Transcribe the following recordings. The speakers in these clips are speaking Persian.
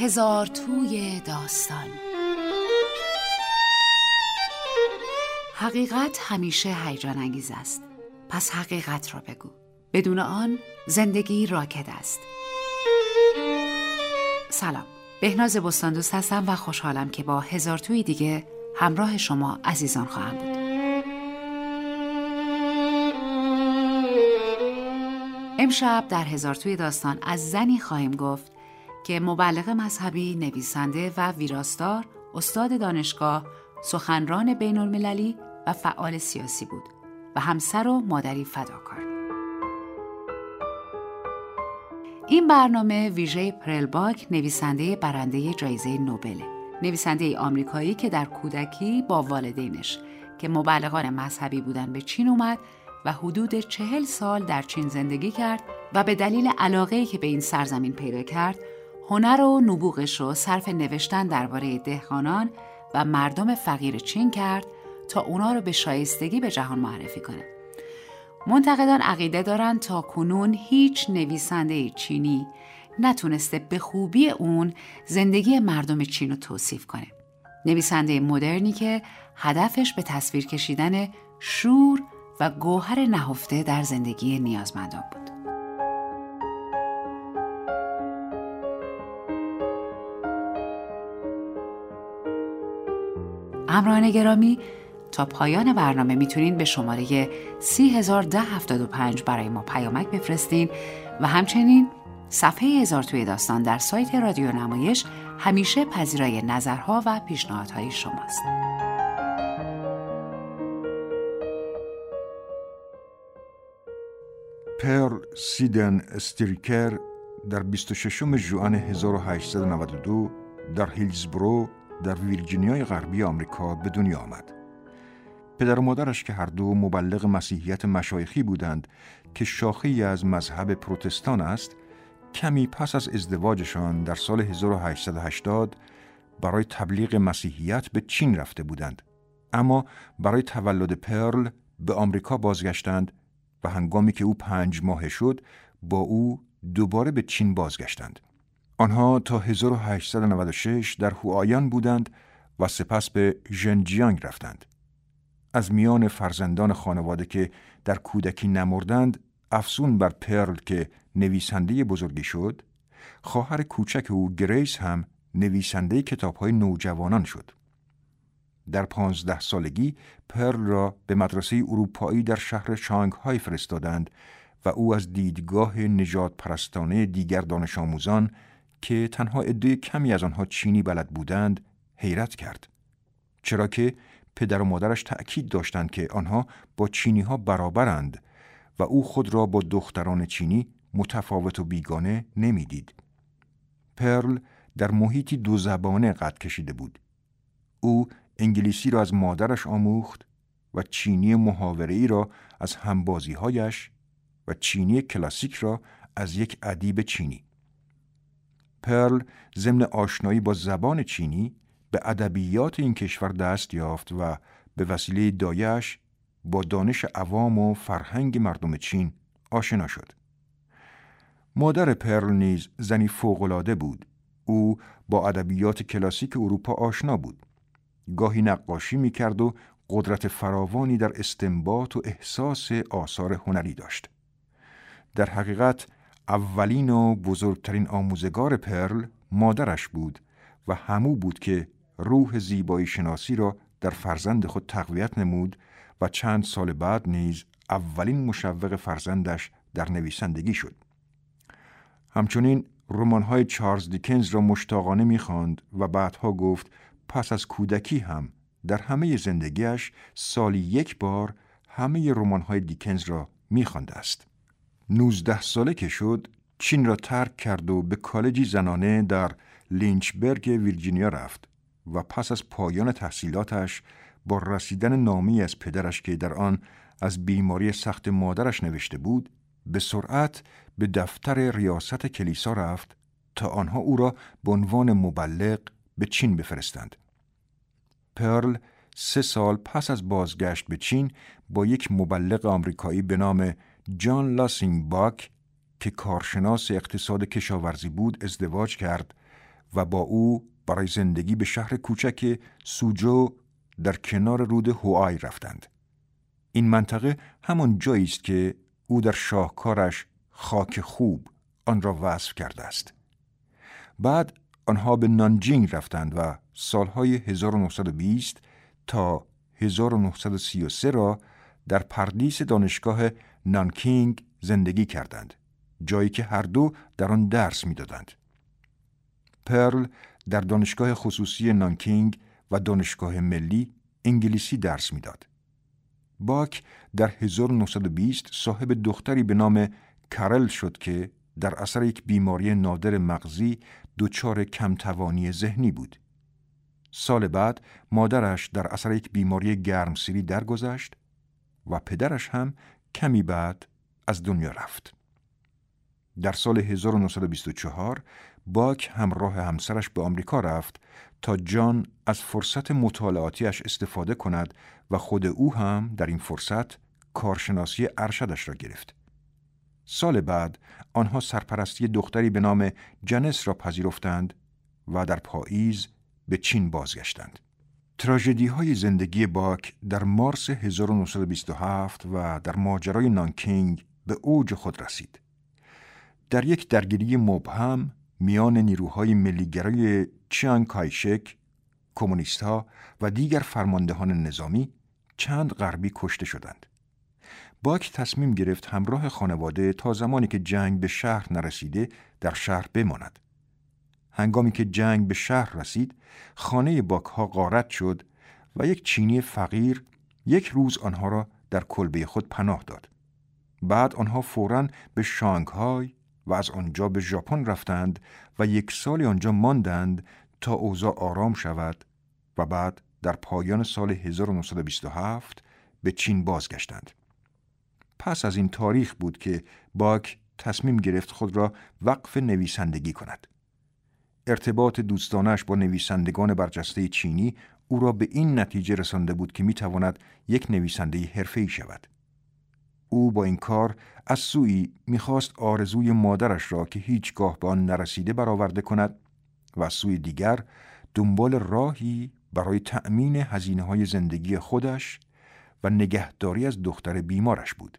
هزار توی داستان. حقیقت همیشه هیجان انگیز است. پس حقیقت را بگو. بدون آن زندگی راکد است. سلام. بهناز بستان دوست هستم و خوشحالم که با هزار توی دیگه همراه شما عزیزان خواهم بود. امشب در هزار توی داستان از زنی خواهیم گفت که مبلغ مذهبی، نویسنده و ویراستار، استاد دانشگاه، سخنران بین المللی و فعال سیاسی بود و همسر و مادری فداکار. این برنامه ویژه پرلباک نویسنده برنده جایزه نوبله نویسنده آمریکایی که در کودکی با والدینش که مبلغان مذهبی بودن به چین اومد و حدود چهل سال در چین زندگی کرد و به دلیل علاقه که به این سرزمین پیدا کرد هنر و نبوغش رو صرف نوشتن درباره دهقانان و مردم فقیر چین کرد تا اونا رو به شایستگی به جهان معرفی کنه. منتقدان عقیده دارند تا کنون هیچ نویسنده چینی نتونسته به خوبی اون زندگی مردم چین رو توصیف کنه. نویسنده مدرنی که هدفش به تصویر کشیدن شور و گوهر نهفته در زندگی نیازمندان بود. همراهان گرامی تا پایان برنامه می‌تونین به شماره 301075 برای ما پیامک بفرستین و همچنین صفحه هزار توی داستان در سایت رادیو نمایش همیشه پذیرای نظرها و پیشنهادهای شماست. پرل سیدن استریکر در 26 ژوئن 1892 در هیلزبرو در ویرجینیای غربی آمریکا به دنیا آمد. پدر و مادرش که هر دو مبلغ مسیحیت مشایخی بودند که شاخه از مذهب پروتستان است، کمی پس از ازدواجشان در سال 1880 برای تبلیغ مسیحیت به چین رفته بودند. اما برای تولد پرل به آمریکا bozgashand و هنگامی که او پنج ماه شد با او دوباره به چین بازگشتند. آنها تا 1896 در هوآیان بودند و سپس به ژنجیانگ رفتند. از میان فرزندان خانواده که در کودکی نمردند افسون بر پرل که نویسنده بزرگی شد خواهر کوچک او گریس هم نویسنده های نوجوانان شد در پانزده سالگی پرل را به مدرسه اروپایی در شهر شانگهای فرستادند و او از دیدگاه نجات پرستانه دیگر دانش آموزان که تنها عده کمی از آنها چینی بلد بودند حیرت کرد چرا که پدر و مادرش تأکید داشتند که آنها با چینی ها برابرند و او خود را با دختران چینی متفاوت و بیگانه نمی‌دید. پرل در محیطی دو زبانه قد کشیده بود. او انگلیسی را از مادرش آموخت و چینی محاوره را از همبازیهایش و چینی کلاسیک را از یک ادیب چینی. پرل ضمن آشنایی با زبان چینی به ادبیات این کشور دست یافت و به وسیله دایش با دانش عوام و فرهنگ مردم چین آشنا شد. مادر پرل نیز زنی فوقالعاده بود. او با ادبیات کلاسیک اروپا آشنا بود. گاهی نقاشی می کرد و قدرت فراوانی در استنباط و احساس آثار هنری داشت. در حقیقت اولین و بزرگترین آموزگار پرل مادرش بود و همو بود که روح زیبایی شناسی را در فرزند خود تقویت نمود و چند سال بعد نیز اولین مشوق فرزندش در نویسندگی شد. همچنین رمان‌های چارلز دیکنز را مشتاقانه می‌خواند و بعدها گفت پس از کودکی هم در همه زندگیش سالی یک بار همه رمان‌های دیکنز را می‌خوانده است. 19 ساله که شد چین را ترک کرد و به کالجی زنانه در لینچبرگ ویرجینیا رفت و پس از پایان تحصیلاتش با رسیدن نامی از پدرش که در آن از بیماری سخت مادرش نوشته بود به سرعت به دفتر ریاست کلیسا رفت تا آنها او را به عنوان مبلغ به چین بفرستند. پرل سه سال پس از بازگشت به چین با یک مبلغ آمریکایی به نام جان لاسینگ باک که کارشناس اقتصاد کشاورزی بود ازدواج کرد و با او برای زندگی به شهر کوچک سوجو در کنار رود هوای رفتند. این منطقه همان جایی است که او در شاهکارش خاک خوب آن را وصف کرده است. بعد آنها به نانجینگ رفتند و سالهای 1920 تا 1933 را در پردیس دانشگاه نانکینگ زندگی کردند جایی که هر دو در آن درس می‌دادند. پرل در دانشگاه خصوصی نانکینگ و دانشگاه ملی انگلیسی درس می‌داد. باک در 1920 صاحب دختری به نام کارل شد که در اثر یک بیماری نادر مغزی دچار کمتوانی ذهنی بود. سال بعد مادرش در اثر یک بیماری گرمسیری درگذشت و پدرش هم کمی بعد از دنیا رفت. در سال 1924 باک همراه همسرش به آمریکا رفت تا جان از فرصت مطالعاتیش استفاده کند و خود او هم در این فرصت کارشناسی ارشدش را گرفت. سال بعد آنها سرپرستی دختری به نام جنس را پذیرفتند و در پاییز به چین بازگشتند. تراژدی های زندگی باک در مارس 1927 و در ماجرای نانکینگ به اوج خود رسید. در یک درگیری مبهم میان نیروهای ملیگرای چیان کایشک، کمونیست ها و دیگر فرماندهان نظامی چند غربی کشته شدند. باک تصمیم گرفت همراه خانواده تا زمانی که جنگ به شهر نرسیده در شهر بماند. هنگامی که جنگ به شهر رسید، خانه باک ها غارت شد و یک چینی فقیر یک روز آنها را در کلبه خود پناه داد. بعد آنها فوراً به شانگهای و از آنجا به ژاپن رفتند و یک سال آنجا ماندند تا اوضاع آرام شود و بعد در پایان سال 1927 به چین بازگشتند. پس از این تاریخ بود که باک تصمیم گرفت خود را وقف نویسندگی کند. ارتباط دوستانش با نویسندگان برجسته چینی او را به این نتیجه رسانده بود که می‌تواند یک نویسنده حرفه‌ای شود. او با این کار از سوی می‌خواست آرزوی مادرش را که هیچگاه به آن نرسیده برآورده کند و از سوی دیگر دنبال راهی برای تأمین هزینه های زندگی خودش و نگهداری از دختر بیمارش بود.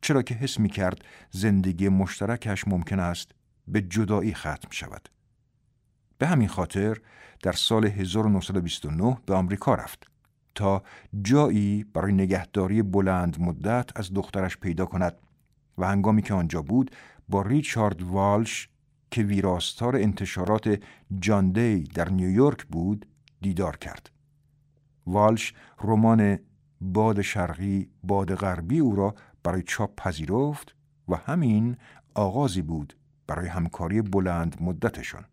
چرا که حس می کرد زندگی مشترکش ممکن است به جدایی ختم شود. به همین خاطر در سال 1929 به آمریکا رفت تا جایی برای نگهداری بلند مدت از دخترش پیدا کند و هنگامی که آنجا بود با ریچارد والش که ویراستار انتشارات جان دی در نیویورک بود دیدار کرد. والش رمان باد شرقی باد غربی او را برای چاپ پذیرفت و همین آغازی بود برای همکاری بلند مدتشان.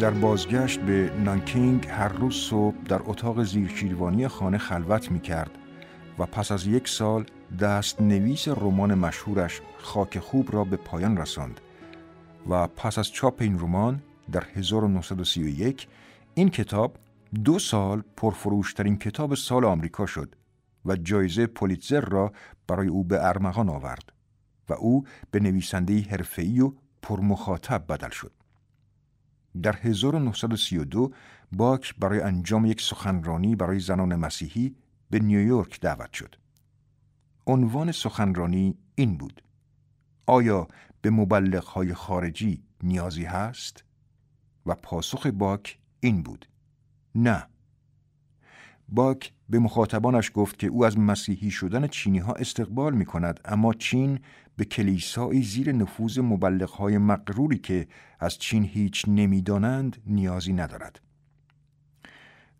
در بازگشت به نانکینگ هر روز صبح در اتاق زیرشیروانی خانه خلوت می کرد و پس از یک سال دست نویس رمان مشهورش خاک خوب را به پایان رساند و پس از چاپ این رمان در 1931 این کتاب دو سال پرفروشترین کتاب سال آمریکا شد و جایزه پولیتزر را برای او به ارمغان آورد و او به نویسنده حرفه‌ای و پرمخاطب بدل شد. در 1932 باک برای انجام یک سخنرانی برای زنان مسیحی به نیویورک دعوت شد. عنوان سخنرانی این بود: آیا به مبلغهای خارجی نیازی هست؟ و پاسخ باک این بود: نه. باک به مخاطبانش گفت که او از مسیحی شدن چینی ها استقبال می کند اما چین به کلیسایی زیر نفوذ های مقروری که از چین هیچ نمی‌دانند نیازی ندارد.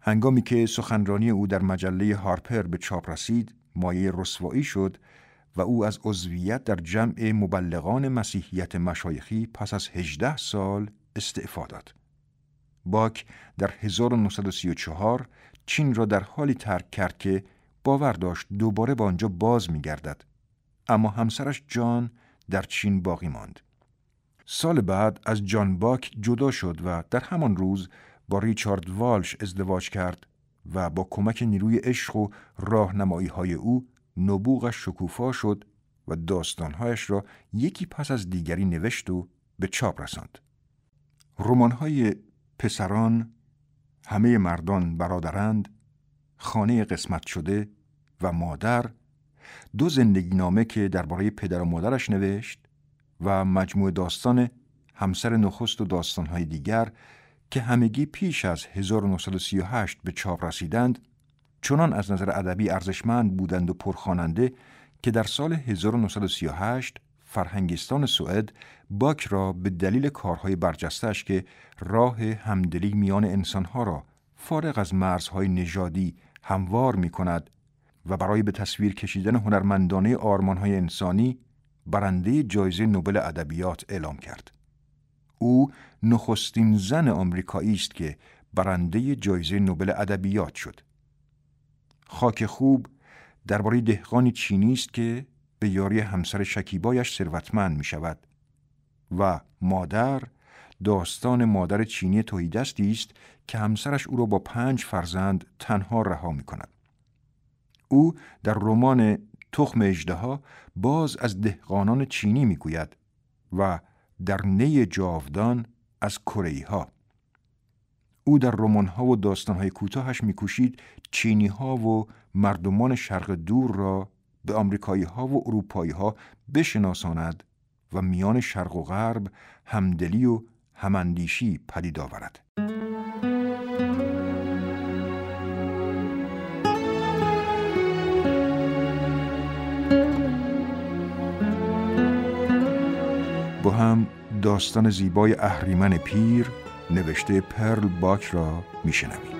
هنگامی که سخنرانی او در مجله هارپر به چاپ رسید، مایه رسوایی شد و او از عضویت در جمع مبلغان مسیحیت مشایخی پس از 18 سال استعفا داد. باک در 1934 چین را در حالی ترک کرد که باور داشت دوباره با آنجا باز می گردد. اما همسرش جان در چین باقی ماند. سال بعد از جان باک جدا شد و در همان روز با ریچارد والش ازدواج کرد و با کمک نیروی عشق و راهنمایی های او نبوغش شکوفا شد و داستانهایش را یکی پس از دیگری نوشت و به چاپ رساند. های پسران همه مردان برادرند خانه قسمت شده و مادر دو زندگی نامه که درباره پدر و مادرش نوشت و مجموع داستان همسر نخست و داستانهای دیگر که همگی پیش از 1938 به چاپ رسیدند چنان از نظر ادبی ارزشمند بودند و پرخواننده که در سال 1938 فرهنگستان سوئد باک را به دلیل کارهای برجستش که راه همدلی میان انسانها را فارغ از مرزهای نژادی هموار می کند و برای به تصویر کشیدن هنرمندانه آرمانهای انسانی برنده جایزه نوبل ادبیات اعلام کرد. او نخستین زن آمریکایی است که برنده جایزه نوبل ادبیات شد. خاک خوب درباره دهقانی چینی است که به یاری همسر شکیبایش ثروتمند می شود و مادر داستان مادر چینی توهیدستی است که همسرش او را با پنج فرزند تنها رها می کند. او در رمان تخم اجدها باز از دهقانان چینی می گوید و در نی جاودان از کره ها. او در رمان ها و داستان های کوتاهش میکوشید چینی ها و مردمان شرق دور را به آمریکایی ها و اروپایی ها بشناساند و میان شرق و غرب همدلی و هماندیشی پدید آورد. با هم داستان زیبای اهریمن پیر نوشته پرل باک را میشنویم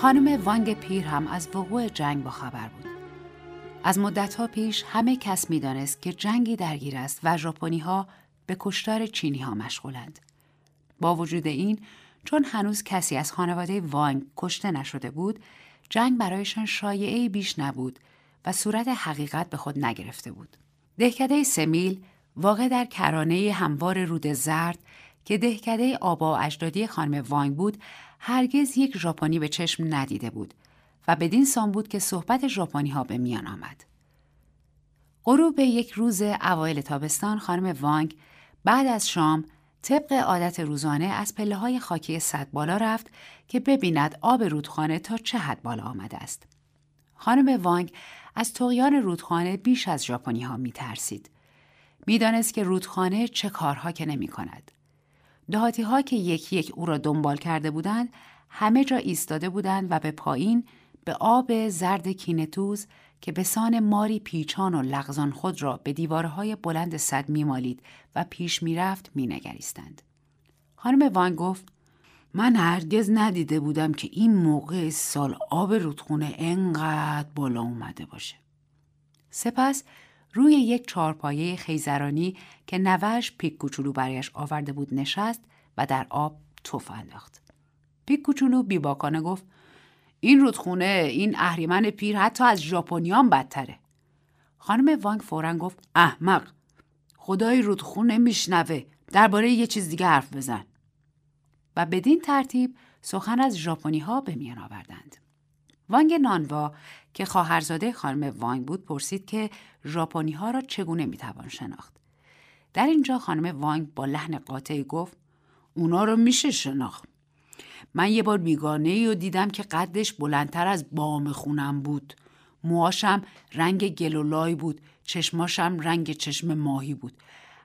خانم وانگ پیر هم از وقوع جنگ با خبر بود. از مدتها پیش همه کس می‌دانست که جنگی درگیر است و ژاپنی ها به کشتار چینی ها مشغولند. با وجود این چون هنوز کسی از خانواده وانگ کشته نشده بود، جنگ برایشان شایعه بیش نبود و صورت حقیقت به خود نگرفته بود. دهکده سمیل واقع در کرانه هموار رود زرد که دهکده آبا و اجدادی خانم وانگ بود هرگز یک ژاپنی به چشم ندیده بود و بدین سان بود که صحبت ژاپنی ها به میان آمد. غروب یک روز اوایل تابستان خانم وانگ بعد از شام طبق عادت روزانه از پله های خاکی صد بالا رفت که ببیند آب رودخانه تا چه حد بالا آمده است. خانم وانگ از تقیان رودخانه بیش از ژاپنی ها می ترسید. می‌دانست که رودخانه چه کارها که نمی کند. دهاتی ها که یکی یک او را دنبال کرده بودند همه جا ایستاده بودند و به پایین به آب زرد کینتوز که به سان ماری پیچان و لغزان خود را به دیوارهای بلند صد میمالید و پیش می‌رفت مینگریستند. خانم وان گفت من هرگز ندیده بودم که این موقع سال آب رودخونه انقدر بالا اومده باشه. سپس روی یک چارپایه خیزرانی که نوش پیک کوچولو برایش آورده بود نشست و در آب توف انداخت. پیک کوچولو بیباکانه گفت این رودخونه این اهریمن پیر حتی از ژاپنیان بدتره. خانم وانگ فورا گفت احمق خدای رودخونه میشنوه درباره یه چیز دیگه حرف بزن. و بدین ترتیب سخن از ژاپنی ها به میان آوردند. وانگ نانوا که خواهرزاده خانم وانگ بود پرسید که ژاپنی ها را چگونه می‌توان شناخت. در اینجا خانم وانگ با لحن قاطعی گفت اونا رو میشه شناخت. من یه بار بیگانه ای رو دیدم که قدش بلندتر از بام خونم بود. موهاشم رنگ گلولای بود. چشماشم رنگ چشم ماهی بود.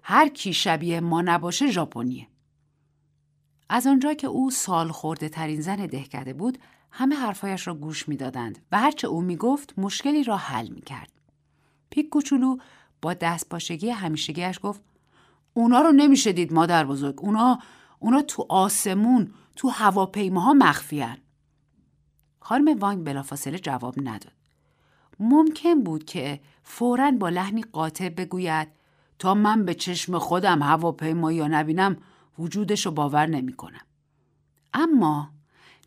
هر کی شبیه ما نباشه ژاپنیه از آنجا که او سال خورده ترین زن دهکده بود همه حرفایش را گوش می‌دادند و هرچه او می‌گفت مشکلی را حل می‌کرد. پیک کوچولو با دست پاشگی همیشگیش گفت اونا رو نمیشه دید مادر بزرگ. اونا اونا تو آسمون تو هواپیماها مخفیان خانم وانگ بلافاصله جواب نداد. ممکن بود که فورا با لحنی قاطع بگوید تا من به چشم خودم هواپیمایی یا نبینم وجودش رو باور نمی کنم. اما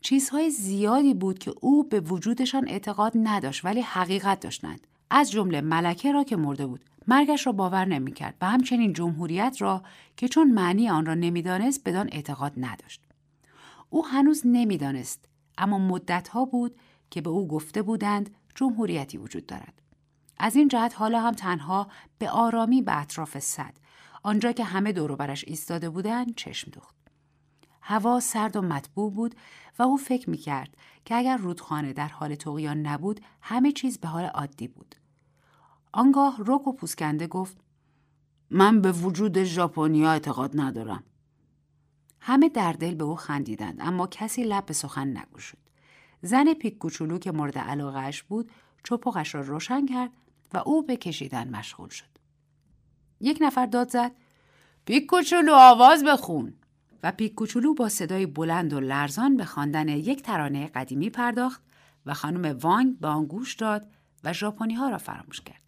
چیزهای زیادی بود که او به وجودشان اعتقاد نداشت ولی حقیقت داشتند. از جمله ملکه را که مرده بود. مرگش را باور نمی‌کرد و همچنین جمهوریت را که چون معنی آن را نمی‌دانست بدان اعتقاد نداشت. او هنوز نمی‌دانست اما مدتها بود که به او گفته بودند جمهوریتی وجود دارد. از این جهت حالا هم تنها به آرامی به اطراف صد. آنجا که همه دور برش ایستاده بودند چشم دوخت. هوا سرد و مطبوع بود و او فکر می‌کرد که اگر رودخانه در حال توقیان نبود همه چیز به حال عادی بود. آنگاه روک و پوسکنده گفت من به وجود ژاپنیا اعتقاد ندارم. همه در دل به او خندیدند اما کسی لب به سخن نگوشد. زن پیک کوچولو که مورد علاقهش بود چپقش را روشن کرد و او به کشیدن مشغول شد. یک نفر داد زد پیک کوچولو آواز بخون. و پیک کوچولو با صدای بلند و لرزان به خواندن یک ترانه قدیمی پرداخت و خانم وانگ به آن گوش داد و ژاپنی ها را فراموش کرد.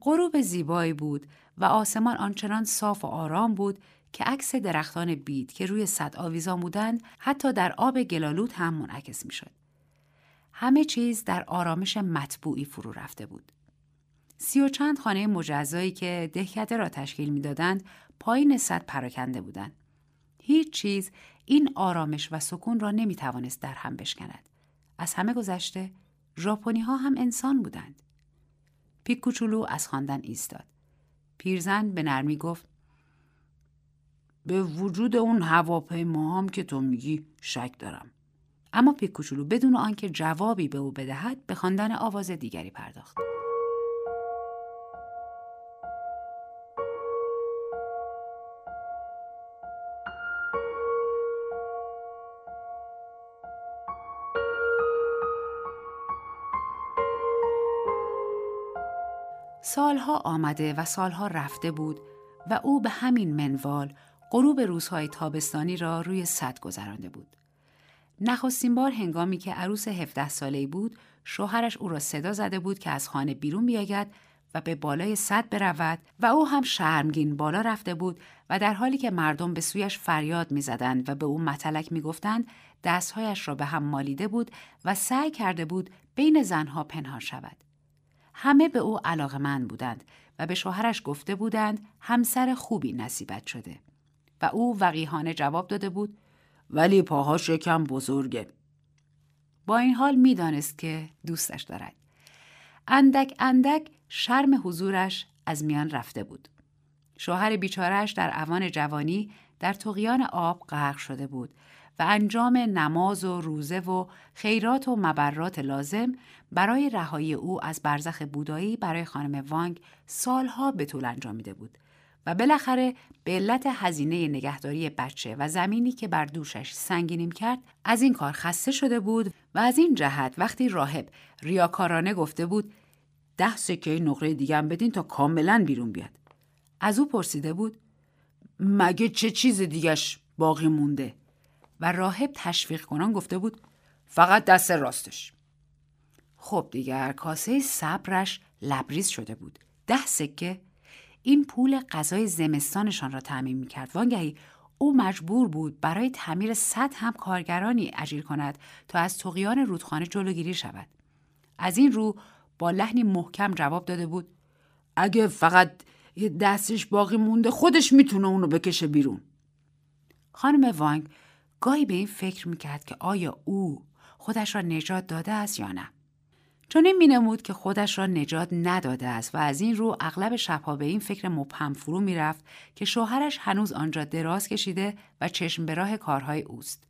غروب زیبایی بود و آسمان آنچنان صاف و آرام بود که عکس درختان بید که روی صد آویزان بودند حتی در آب گلالود هم منعکس می‌شد. همه چیز در آرامش مطبوعی فرو رفته بود. سی و چند خانه مجزایی که دهکده را تشکیل می‌دادند پایین صد پراکنده بودند. هیچ چیز این آرامش و سکون را نمی توانست در هم بشکند. از همه گذشته ژاپنی ها هم انسان بودند. پیک کوچولو از خواندن ایستاد. پیرزن به نرمی گفت به وجود اون هواپیما هم که تو میگی شک دارم. اما پیک کوچولو بدون آنکه جوابی به او بدهد به خواندن آواز دیگری پرداخت. سالها آمده و سالها رفته بود و او به همین منوال غروب روزهای تابستانی را روی صد گذرانده بود. نخستین بار هنگامی که عروس 17 ساله بود، شوهرش او را صدا زده بود که از خانه بیرون بیاید و به بالای صد برود و او هم شرمگین بالا رفته بود و در حالی که مردم به سویش فریاد می‌زدند و به او متلک می‌گفتند دستهایش را به هم مالیده بود و سعی کرده بود بین زنها پنهان شود. همه به او من بودند و به شوهرش گفته بودند همسر خوبی نصیبت شده. و او وقیهانه جواب داده بود ولی پاهاش یکم بزرگه. با این حال می‌دانست که دوستش دارد. اندک اندک شرم حضورش از میان رفته بود. شوهر بیچارش در اوان جوانی در تقیان آب غرق شده بود و انجام نماز و روزه و خیرات و مبرات لازم برای رهایی او از برزخ بودایی برای خانم وانگ سالها به طول انجامیده بود و بالاخره به علت هزینه نگهداری بچه و زمینی که بر دوشش سنگینیم کرد از این کار خسته شده بود و از این جهت وقتی راهب ریاکارانه گفته بود ده سکه نقره دیگه بدین تا کاملا بیرون بیاد. از او پرسیده بود مگه چه چیز دیگش باقی مونده؟ و راهب تشویق کنان گفته بود فقط دست راستش. خب دیگر کاسه صبرش لبریز شده بود. ده سکه. این پول غذای زمستانشان را تعمین می‌کرد. وانگهی او مجبور بود برای تعمیر صد هم کارگرانی اجیر کند تا از تقیان رودخانه جلوگیری شود. از این رو با لحنی محکم جواب داده بود اگه فقط دستش باقی مونده خودش می‌تونه اونو بکشه بیرون. خانم وانگ گاهی به این فکر می‌کرد که آیا او خودش را نجات داده است یا نه. چون این مینمود که خودش را نجات نداده است و از این رو اغلب شبها به این فکر مبهم فرو می‌رفت که شوهرش هنوز آنجا دراز کشیده و چشم به راه کارهای اوست.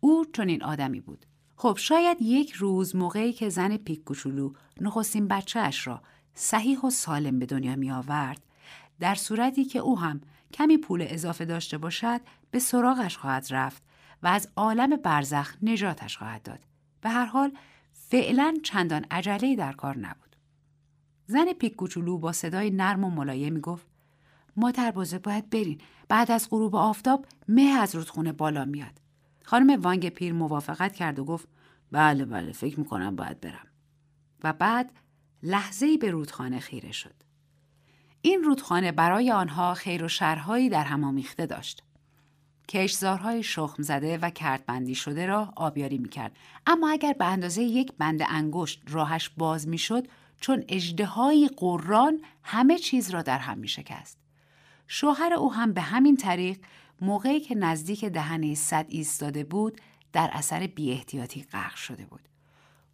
او چون این آدمی بود. خب شاید یک روز موقعی که زن پیک کوچولو نخستین بچهش را صحیح و سالم به دنیا می آورد در صورتی که او هم کمی پول اضافه داشته باشد به سراغش خواهد رفت و از عالم برزخ نجاتش خواهد داد. به هر حال فعلا چندان عجله در کار نبود. زن پیک کوچولو با صدای نرم و ملایم گفت بزرگ باید برین. بعد از غروب آفتاب مه از رودخونه بالا میاد. خانم وانگ پیر موافقت کرد و گفت بله بله فکر می‌کنم باید برم. و بعد لحظه‌ای به رودخانه خیره شد. این رودخانه برای آنها خیر و شرهایی در هم آمیخته داشت. کشزارهای شخم زده و کردبندی شده را آبیاری می‌کرد اما اگر به اندازه یک بند انگشت راهش باز می‌شد چون اجدهایی قران همه چیز را در هم می شکست. شوهر او هم به همین طریق موقعی که نزدیک دهنه صد ایستاده بود در اثر احتیاطی غرق شده بود.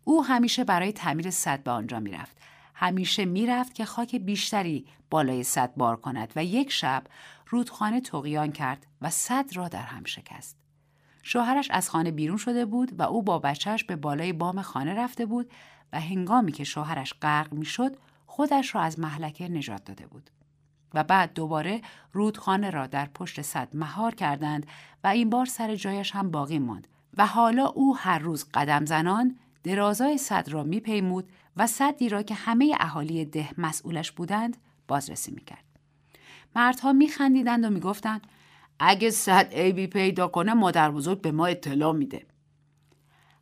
او همیشه برای تعمیر صد به آنجا می‌رفت. همیشه می‌رفت که خاک بیشتری بالای صد بار کند و یک شب رودخانه تقیان کرد و صد را در هم شکست. شوهرش از خانه بیرون شده بود و او با بچهش به بالای بام خانه رفته بود و هنگامی که شوهرش غرق می‌شد خودش را از محلکه نجات داده بود. و بعد دوباره رودخانه را در پشت صد مهار کردند و این بار سر جایش هم باقی ماند و حالا او هر روز قدم زنان درازای صد را میپیمود و صدی را که همه اهالی ده مسئولش بودند بازرسی می‌کرد. مردها میخندیدند و می‌گفتند اگه صد عیبی پیدا کنه مادر بزرگ به ما اطلاع میده.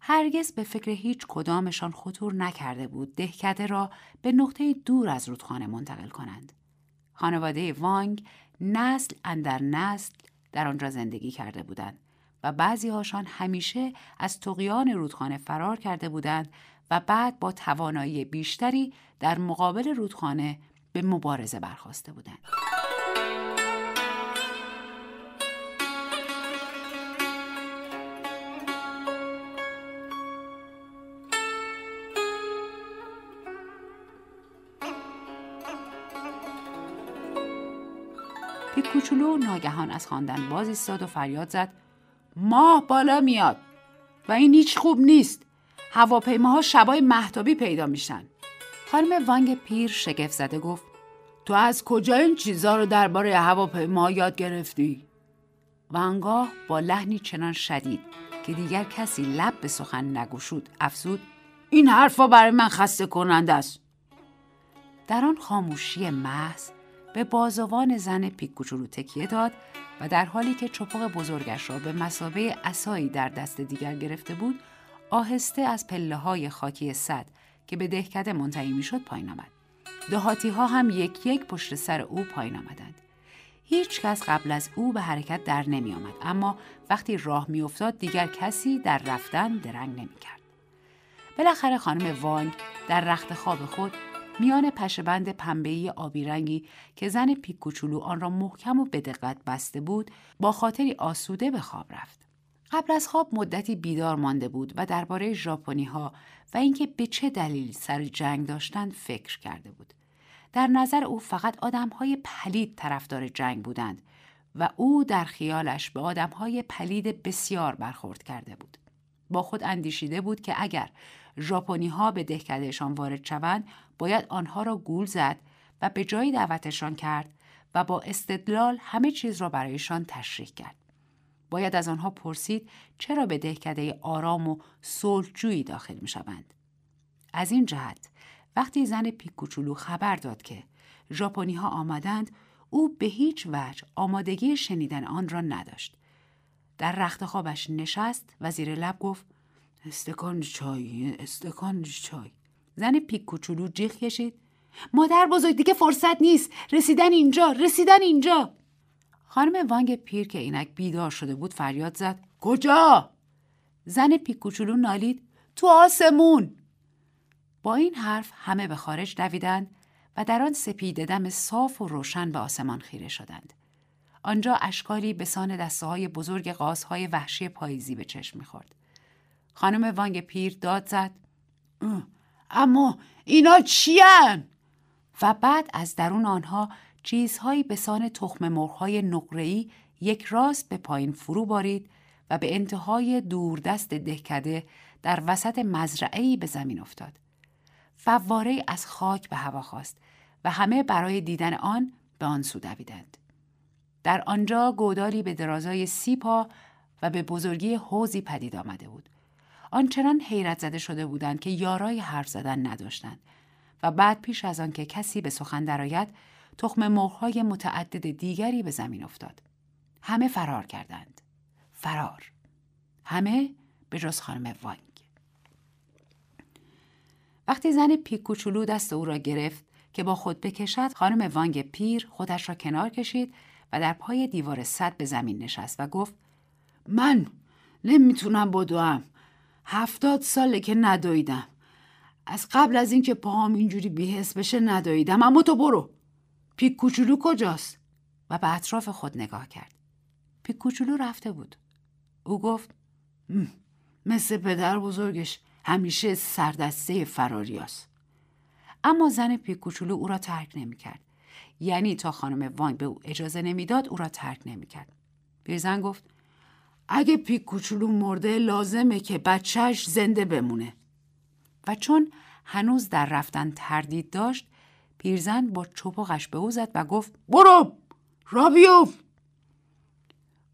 هرگز به فکر هیچ کدامشان خطور نکرده بود دهکده را به نقطه دور از رودخانه منتقل کنند. خانواده وانگ نسل اندر نسل در آنجا زندگی کرده بودند و بعضی هاشان همیشه از تقیان رودخانه فرار کرده بودند و بعد با توانایی بیشتری در مقابل رودخانه به مبارزه برخواسته بودند. کوچولو ناگهان از خواندن باز ایستاد و فریاد زد ماه بالا میاد و این هیچ خوب نیست هواپیماها شبای محتابی پیدا میشن. خانم وانگ پیر شگفت زده گفت تو از کجا این چیزا رو درباره هواپیما یاد گرفتی؟ وانگاه با لحنی چنان شدید که دیگر کسی لب به سخن نگوشود افزود این حرفا برای من خسته کننده است. در آن خاموشی محض به بازوان زن پیک کوچولو تکیه داد و در حالی که چپق بزرگش را به مسابه اسایی در دست دیگر گرفته بود آهسته از پله های خاکی صد که به دهکده منتهی می‌شد پایین آمد. دهاتی ها هم یک یک پشت سر او پایین آمدند. هیچ کس قبل از او به حرکت در نمی آمد اما وقتی راه می افتاد دیگر کسی در رفتن درنگ نمی کرد. بالاخره خانم وانگ در رخت خواب خود میان پشبند پنبه‌ای آبی رنگی که زن پیک کوچولو آن را محکم و به دقت بسته بود با خاطری آسوده به خواب رفت. قبل از خواب مدتی بیدار مانده بود و درباره ژاپنی ها و اینکه به چه دلیل سر جنگ داشتند فکر کرده بود در نظر او فقط آدم های پلید طرفدار جنگ بودند و او در خیالش به آدم های پلید بسیار برخورد کرده بود با خود اندیشیده بود که اگر ژاپنی ها به دهکدهشان وارد شوند باید آنها را گول زد و به جایی دعوتشان کرد و با استدلال همه چیز را برایشان تشریح کرد. باید از آنها پرسید چرا به دهکده آرام و صلحجویی داخل می شوند. از این جهت وقتی زن پیکوچولو خبر داد که ژاپنی ها آمدند او به هیچ وجه آمادگی شنیدن آن را نداشت. در رخت خوابش نشست و زیر لب گفت استکان چای استکان چای زن پیک کوچولو جیغ کشید مادر بزرگ دیگه فرصت نیست رسیدن اینجا رسیدن اینجا خانم وانگ پیر که اینک بیدار شده بود فریاد زد. کجا؟ زن پیک کوچولو نالید. تو آسمون. با این حرف همه به خارج دویدند و در آن سپید دم صاف و روشن به آسمان خیره شدند. آنجا اشکالی به سان دسته های بزرگ قاسهای وحشی پاییزی به چشم می‌خورد. خانم وانگ پیر داد زد. اما اینا چیان؟ و بعد از درون آنها چیزهایی به سان تخم مرغهای نقره‌ای یک راست به پایین فرو بارید و به انتهای دوردست دهکده در وسط مزرعه‌ای به زمین افتاد. فواره از خاک به هوا خواست و همه برای دیدن آن به آن سو دویدند. در آنجا گوداری به درازای سی پا و به بزرگی حوزی پدید آمده بود. آنچنان حیرت زده شده بودند که یارای حرف زدن نداشتند و بعد پیش از آن که کسی به سخن درآید تخم مرغ‌های متعدد دیگری به زمین افتاد. همه فرار کردند. فرار. همه به جز خانم وانگ. وقتی زن پیک کوچولو دست او را گرفت که با خود بکشد خانم وانگ پیر خودش را کنار کشید و در پای دیوار صد به زمین نشست و گفت من نمی‌تونم بدوم هفتاد ساله که ندویدم از قبل از اینکه پاهام اینجوری بیهس بشه ندویدم اما تو برو پیک کوچولو کجاست؟ و به اطراف خود نگاه کرد. پیک کوچولو رفته بود. او گفت مثل پدر بزرگش همیشه سردسته فراریاست اما زن پیک کوچولو او را ترک نمی‌کرد یعنی تا خانم وانگ به او اجازه نمی‌داد او را ترک نمی‌کرد پیرزن گفت اگه پیک کوچولو مرده لازمه که بچهش زنده بمونه. و چون هنوز در رفتن تردید داشت پیرزن با چپقش به او زد و گفت برو را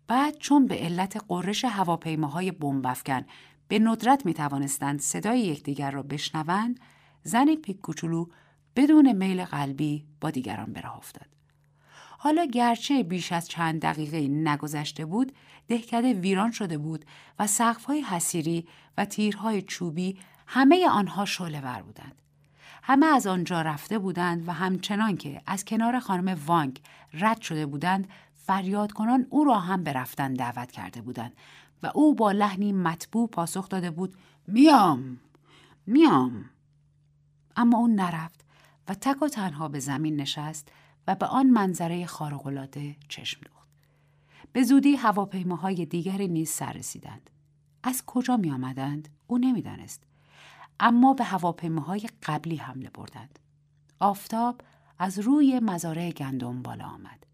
بعد چون به علت قررش هواپیماهای بمبافکن به ندرت می توانستند صدای یکدیگر را بشنوند زن پیک کوچولو بدون میل قلبی با دیگران به راه افتاد. حالا گرچه بیش از چند دقیقه نگذشته بود دهکده ویران شده بود و سقفهای حسیری و تیرهای چوبی همه آنها شعله بودند. همه از آنجا رفته بودند و همچنان که از کنار خانم وانگ رد شده بودند فریاد کنان او را هم به رفتن دعوت کرده بودند و او با لحنی مطبوع پاسخ داده بود میام میام. اما او نرفت و تک و تنها به زمین نشست و به آن منظره خارق‌العاده چشم دوخت. به زودی هواپیماهای دیگری نیز سر رسیدند. از کجا می آمدند؟ او نمی‌دانست. اما به هواپیماهای قبلی حمله بردند. آفتاب از روی مزارع گندم بالا آمد.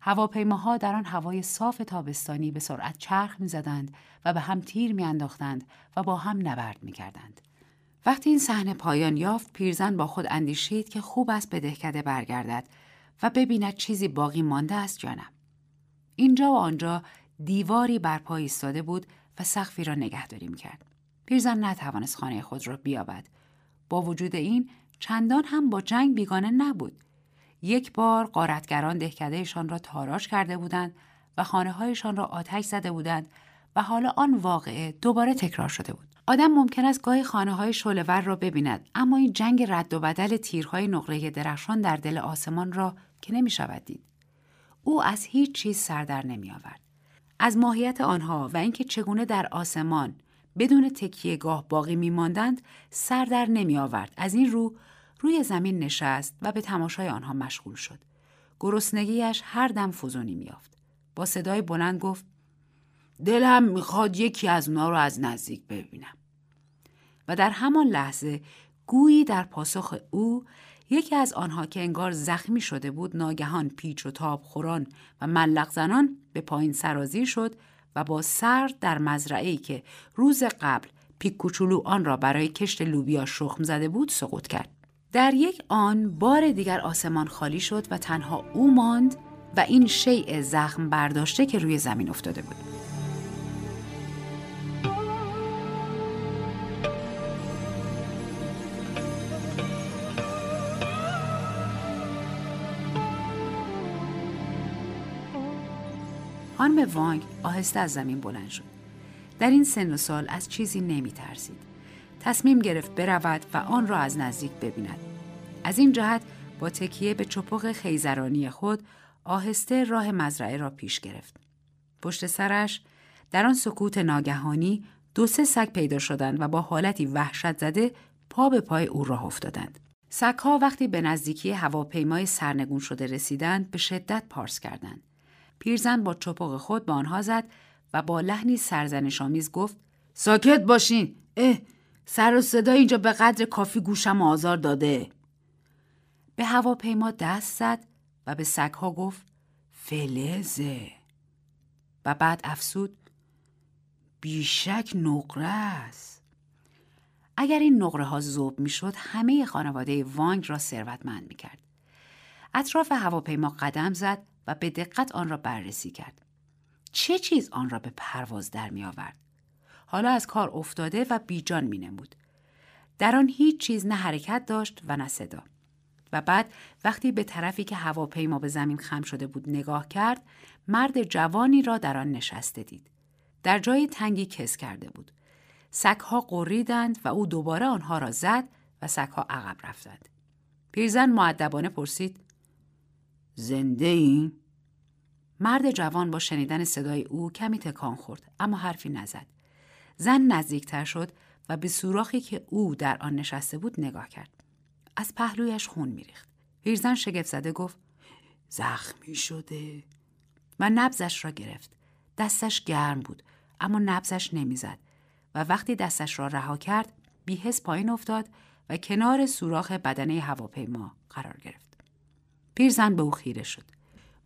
هواپیماها در آن هوای صاف تابستانی به سرعت چرخ می‌زدند و به هم تیر میانداختند و با هم نبرد می‌کردند. وقتی این صحنه پایان یافت پیرزن با خود اندیشید که خوب است به دهکده برگردد و ببیند چیزی باقی مانده است یا نه. اینجا و آنجا دیواری برپا ایستاده بود و سقفی را نگهداری می‌کرد. پیرزن نتوانست خانه خود را بیابد با وجود این چندان هم با جنگ بیگانه نبود یک بار قارتگران دهکدهشان را تاراش کرده بودند و خانه هایشان را آتش زده بودند و حالا آن واقعه دوباره تکرار شده بود. آدم ممکن است گاهی خانه های شولور را ببیند اما این جنگ رد و بدل تیرهای نقره درخشان در دل آسمان را که نمی شود دید. او از هیچ چیز سر در نمی آورد. از ماهیت آنها و اینکه چگونه در آسمان بدون تکیه گاه باقی می ماندند سر در نمی آورد. از این رو روی زمین نشست و به تماشای آنها مشغول شد. گرسنگیش هر دم فزونی میافت. با صدای بلند گفت دلم می‌خواد یکی از اونا رو از نزدیک ببینم. و در همان لحظه گویی در پاسخ او یکی از آنها که انگار زخمی شده بود ناگهان پیچ و تاب خوران و ملق زنان به پایین سرازی شد و با سر در مزرعه‌ای که روز قبل پیک کوچولو آن را برای کشت لوبیا شخم زده بود سقوط کرد. در یک آن بار دیگر آسمان خالی شد و تنها او ماند و این شیء زخم برداشته که روی زمین افتاده بود. خانم وانگ آهسته از زمین بلند شد. در این سن و سال از چیزی نمی ترسید. تصمیم گرفت برود و آن را از نزدیک ببیند. از این جهت با تکیه به چپق خیزرانی خود آهسته راه مزرعه را پیش گرفت. پشت سرش در آن سکوت ناگهانی دو سه سگ پیدا شدند و با حالتی وحشت زده پا به پای او راه افتادند. سگها وقتی به نزدیکی هواپیمای سرنگون شده رسیدند به شدت پارس کردند. پیرزن با چپق خود به آنها زد و با لحنی سرزنشآمیز گفت ساکت باشین. اه سر و صدا اینجا به قدر کافی گوشم آزار داده. به هواپیما دست زد و به سگها گفت فلزه. و بعد افسود بیشک نقره است. اگر این نقره ها زوب می شد همه خانواده وانگ را ثروتمند می کرد. اطراف هواپیما قدم زد و به دقت آن را بررسی کرد. چه چیز آن را به پرواز در می آورد؟ حالا از کار افتاده و بیجان می نمود. در آن هیچ چیز نه حرکت داشت و نه صدا. و بعد وقتی به طرفی که هواپیما به زمین خم شده بود نگاه کرد، مرد جوانی را در آن نشسته دید. در جای تنگی کس کرده بود. سگها قریدند و او دوباره آنها را زد و سگها عقب رفتند. پیرزن معدبانه پرسید زنده این؟ مرد جوان با شنیدن صدای او کمی تکان خورد اما حرفی نزد. زن نزدیکتر شد و به سوراخی که او در آن نشسته بود نگاه کرد. از پهلویش خون میریخت. پیرزن شگفت زده گفت زخمی شده و نبزش را گرفت. دستش گرم بود اما نبزش نمی‌زد و وقتی دستش را رها کرد بیهس پایین افتاد و کنار سوراخ بدنه هواپیما قرار گرفت. پیرزن به او خیره شد.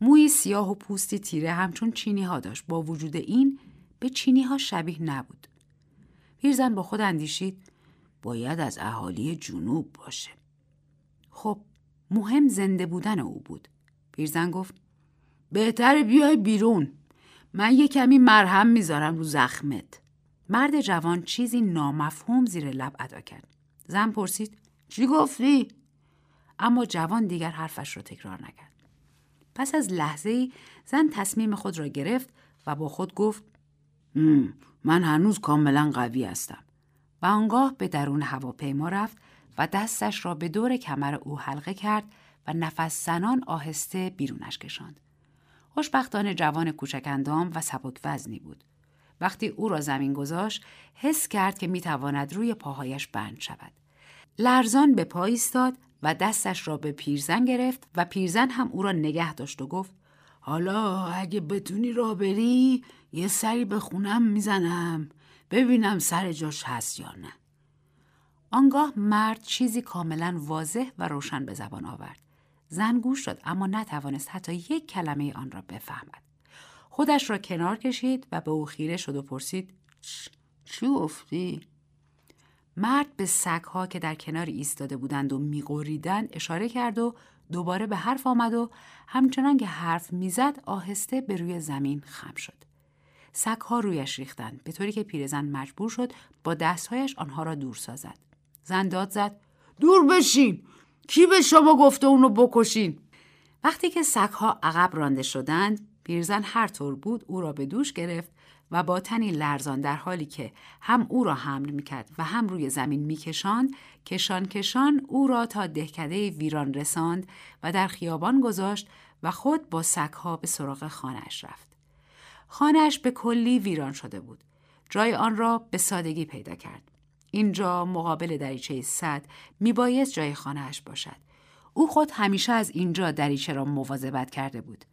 موی سیاه و پوستی تیره همچون چینی ها داشت با وجود این به چینی ها شبیه نبود. پیرزن با خود اندیشید باید از اهالی جنوب باشه. خب مهم زنده بودن او بود. پیرزن گفت بهتر بیای بیرون. من یه کمی مرهم می‌ذارم رو زخمت. مرد جوان چیزی نامفهوم زیر لب ادا کرد. زن پرسید چی گفتی؟ اما جوان دیگر حرفش را تکرار نکرد. پس از لحظه ای زن تصمیم خود را گرفت و با خود گفت من هنوز کاملا قوی هستم و آنگاه به درون هواپیما رفت و دستش را به دور کمر او حلقه کرد و نفس زنان آهسته بیرونش کشاند. خوشبختانه جوان کوچک اندام و سبک وزنی بود. وقتی او را زمین گذاشت حس کرد که می‌تواند روی پاهایش بند شود. لرزان به پا ایستاد و دستش را به پیرزن گرفت و پیرزن هم او را نگه داشت و گفت حالا اگه بتونی را بری یه سری به خونم می‌زنم ببینم سر جاش هست یا نه. آنگاه مرد چیزی کاملا واضح و روشن به زبان آورد. زن گوش شد اما نتوانست حتی یک کلمه آن را بفهمد. خودش را کنار کشید و به او خیره شد و پرسید چی افتی؟ مرد به سگها که در کنار ایستاده بودند و میقوریدند اشاره کرد و دوباره به حرف آمد و همچنان که حرف می‌زد آهسته به روی زمین خم شد. سگها رویش ریختند به طوری که پیرزن مجبور شد با دستهایش آنها را دور سازد. زن داد زد دور بشین کی به شما گفته اونو بکشین وقتی که سگها عقب رانده شدند پیرزن هر طور بود او را به دوش گرفت و با تنی لرزان در حالی که هم او را حمل می‌کرد و هم روی زمین میکشاند کشان کشان او را تا دهکده ویران رساند و در خیابان گذاشت و خود با سگها به سراغ خانهاش رفت. خانهاش به کلی ویران شده بود. جای آن را به سادگی پیدا کرد. اینجا مقابل دریچه صد میبایست جای خانهاش باشد. او خود همیشه از اینجا دریچه را مواظبت کرده بود.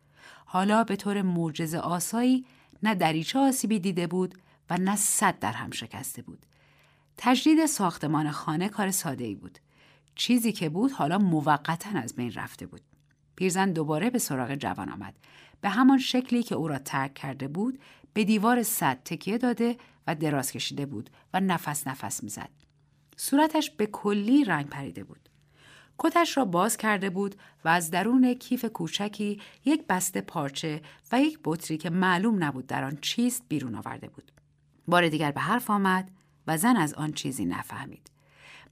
حالا به طور معجزه آسایی نه دریچه آسیبی دیده بود و نه صد در هم شکسته بود. تجدید ساختمان خانه کار ساده ای بود. چیزی که بود حالا موقتا از بین رفته بود. پیرزن دوباره به سراغ جوان آمد. به همان شکلی که او را ترک کرده بود به دیوار صد تکیه داده و دراز کشیده بود و نفس نفس می‌زد. صورتش به کلی رنگ پریده بود. کتش را باز کرده بود و از درون کیف کوچکی یک بسته پارچه و یک بطری که معلوم نبود در آن چیست بیرون آورده بود. بار دیگر به حرف آمد و زن از آن چیزی نفهمید.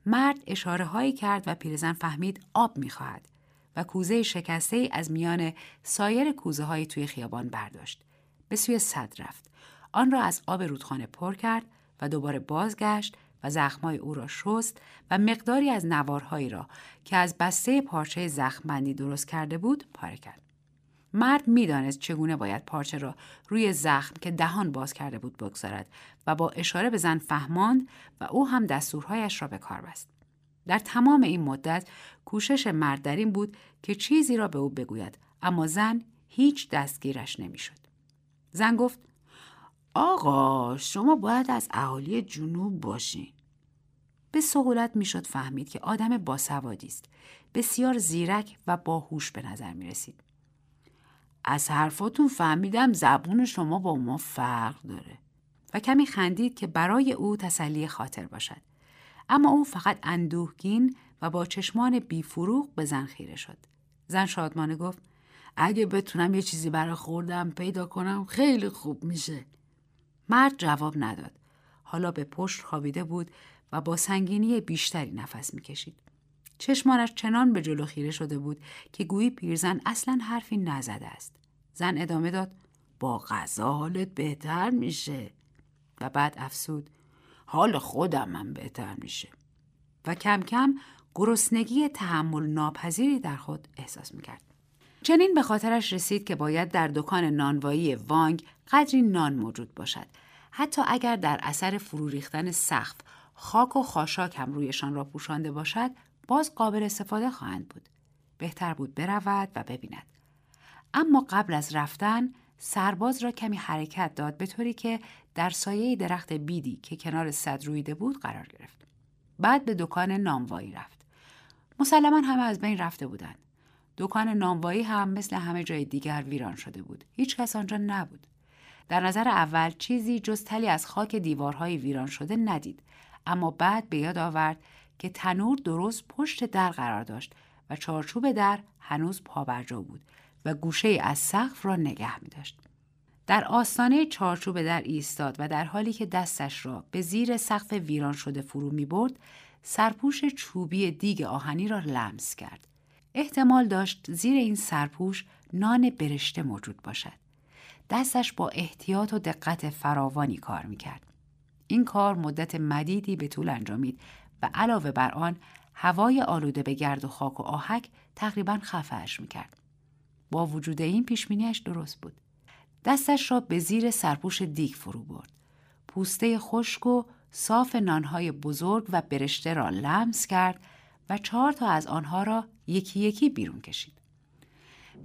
مرد اشاره هایی کرد و پیرزن فهمید آب می‌خواهد و کوزه شکسته ای از میان سایر کوزه های توی خیابان برداشت. به سوی صد رفت. آن را از آب رودخانه پر کرد و دوباره بازگشت و زخمای او را شست و مقداری از نوارهایی را که از بسته پارچه زخمبندی درست کرده بود پاره کرد. مرد می‌دانست چگونه باید پارچه را روی زخم که دهان باز کرده بود بگذارد و با اشاره به زن فهماند و او هم دستورهایش را به کار بست. در تمام این مدت کوشش مرد در این بود که چیزی را به او بگوید اما زن هیچ دستگیرش نمی‌شد. زن گفت آقا شما باید از اهالی جنوب باشین. به سهولت می‌شد فهمید که آدم باسوادی است. بسیار زیرک و باهوش به نظر می رسید. از حرفاتون فهمیدم زبون شما با ما فرق داره. و کمی خندید که برای او تسلی خاطر باشد. اما او فقط اندوهگین و با چشمان بیفروغ به زن خیره شد. زن شادمانه گفت اگه بتونم یه چیزی برای خوردم پیدا کنم خیلی خوب میشه مرد جواب نداد. حالا به پشت خوابیده بود و با سنگینی بیشتری نفس می‌کشید. چشمانش چنان به جلو خیره شده بود که گویی پیرزن اصلا حرفی نزده است. زن ادامه داد با غذا حالت بهتر میشه. و بعد افسود حال خودم من بهتر میشه. و کم کم گرسنگی تحمل ناپذیری در خود احساس می‌کرد. چنین به خاطرش رسید که باید در دکان نانوایی وانگ قدری نان موجود باشد. حتی اگر در اثر فرو ریختن سقف خاک و خاشاک هم رویشان را پوشانده باشد باز قابل استفاده خواهند بود. بهتر بود برود و ببیند. اما قبل از رفتن سرباز را کمی حرکت داد به طوری که در سایه درخت بیدی که کنار صد رویده بود قرار گرفت. بعد به دکان نانوایی رفت. مسلما همه از بین رفته بودند. دکان نانوایی هم مثل همه جای دیگر ویران شده بود. هیچ کس آنجا نبود. در نظر اول چیزی جز تلی از خاک دیوارهای ویران شده ندید اما بعد به یاد آورد که تنور درست پشت در قرار داشت و چارچوب در هنوز پابرجا بود و گوشه از سقف را نگه می داشت. در آستانه چارچوب در ایستاد و در حالی که دستش را به زیر سقف ویران شده فرو می برد سرپوش چوبی دیگ آهنی را لمس کرد. احتمال داشت زیر این سرپوش نان برشته موجود باشد. دستش با احتیاط و دقت فراوانی کار می کرد. این کار مدت مدیدی به طول انجامید و علاوه بر آن هوای آلوده به گرد و خاک و آهک تقریبا خفهش می کرد. با وجود این پیشمینیش درست بود. دستش را به زیر سرپوش دیگ فرو برد. پوسته خشک و صاف نانهای بزرگ و برشته را لمس کرد و چهار تا از آنها را یکی یکی بیرون کشید.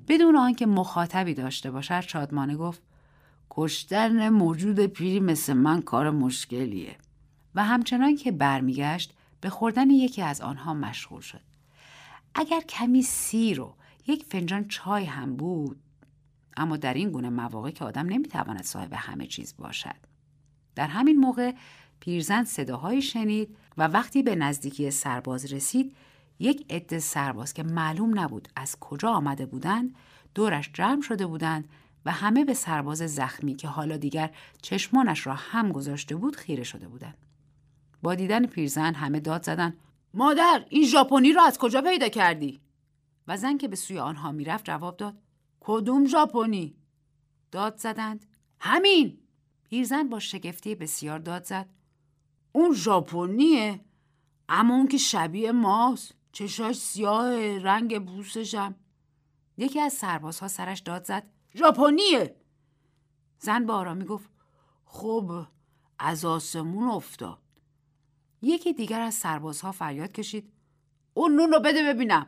بدون آنکه مخاطبی داشته باشد شادمانه گفت کشتن موجود پیری مثل من کار مشکلیه و همچنان که برمیگشت به خوردن یکی از آنها مشغول شد. اگر کمی سیر و یک فنجان چای هم بود اما در این گونه مواقع که آدم نمی‌تواند صاحب همه چیز باشد در همین موقع پیرزن صداهایی شنید و وقتی به نزدیکی سرباز رسید یک عده سرباز که معلوم نبود از کجا آمده بودند دورش جمع شده بودند و همه به سرباز زخمی که حالا دیگر چشمانش را هم گذاشته بود خیره شده بودند. با دیدن پیرزن همه داد زدن مادر این ژاپنی را از کجا پیدا کردی؟ و زن که به سوی آنها می‌رفت جواب داد کدوم ژاپنی؟ داد زدند همین. پیرزن با شگفتی بسیار داد زد اون ژاپنیه اما اون که شبیه ماست. چشاش سیاه رنگ بوسشم. یکی از سربازها سرش داد زد. ژاپنیه. زن با آرامی گفت خب از آسمون افتاد. یکی دیگر از سربازها فریاد کشید. اون نون رو بده ببینم.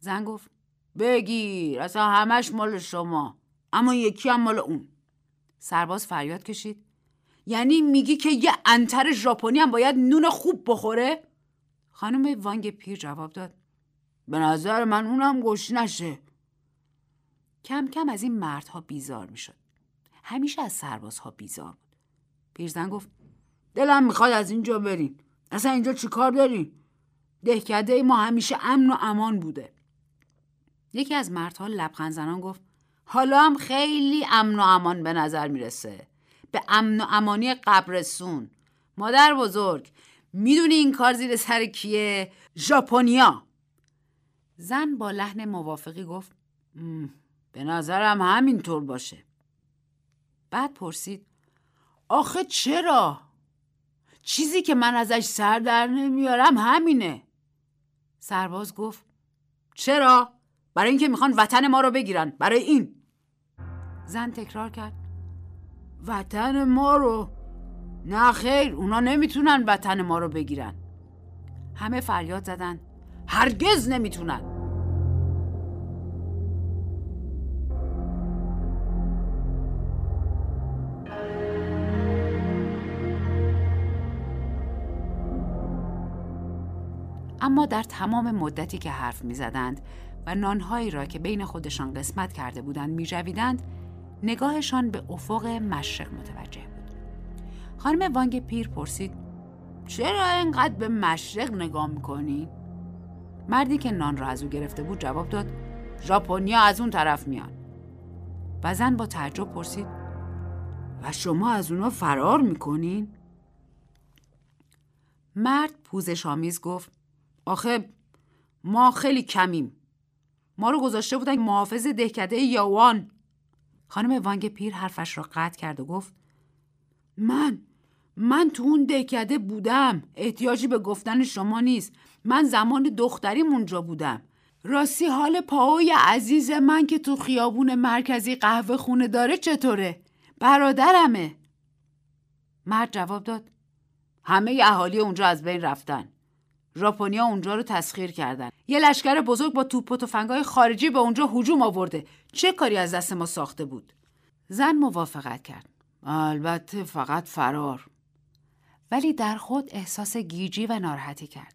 زن گفت بگیر اصلا همش مال شما اما یکی هم مال اون. سرباز فریاد کشید. یعنی میگی که یه انتر ژاپنی هم باید نون خوب بخوره؟ خانم وانگ پیر جواب داد. به نظر من اونم گوش نشه. کم کم از این مردها بیزار می‌شد. همیشه از سربازها بیزار بود. پیرزن گفت دلم می‌خواد از اینجا بریم اصلا اینجا چیکار داریم دهکده ما همیشه امن و امان بوده. یکی از مردها لبخند زنان گفت حالا هم خیلی امن و امان به نظر می‌رسه. به امن و امانی قبرسون مادر بزرگ می‌دونی این کار زیر سر کیه؟ ژاپنیا. زن با لحن موافقی گفت به نظرم همینطور باشه. بعد پرسید آخه چرا؟ چیزی که من ازش سر در نمیارم همینه. سرباز گفت چرا؟ برای اینکه می‌خوان وطن ما رو بگیرن برای این. زن تکرار کرد وطن ما رو؟ نه خیر اونا نمی‌تونن وطن ما رو بگیرن. همه فریاد زدن. هرگز نمی‌تونن. اما در تمام مدتی که حرف می زدند و نانهایی را که بین خودشان قسمت کرده بودند میجویدند نگاهشان به افق مشرق متوجه خانم وانگ پیر پرسید چرا اینقدر به مشرق نگاه می‌کنی؟ مردی که نان را از او گرفته بود جواب داد ژاپنیا از اون طرف میان و زن با تعجب پرسید و شما از اونا فرار می‌کنین؟ مرد پوزش آمیز گفت آخه ما خیلی کمیم ما رو گذاشته بودن محافظ دهکده یاوان خانم وانگ پیر حرفش را قطع کرد و گفت من من تو اون دهکده بودم. احتیاجی به گفتن شما نیست. من زمان دختریم اونجا بودم. راستی حال پاوی عزیز من که تو خیابون مرکزی قهوه خونه داره چطوره؟ برادرمه. مرد جواب داد. همه اهالی اونجا از بین رفتن. ژاپنیا اونجا رو تسخیر کردن. یه لشکر بزرگ با توپ و تفنگای خارجی به اونجا هجوم آورده. چه کاری از دست ما ساخته بود؟ زن موافقت کرد. البته فقط فرار. ولی در خود احساس گیجی و ناراحتی کرد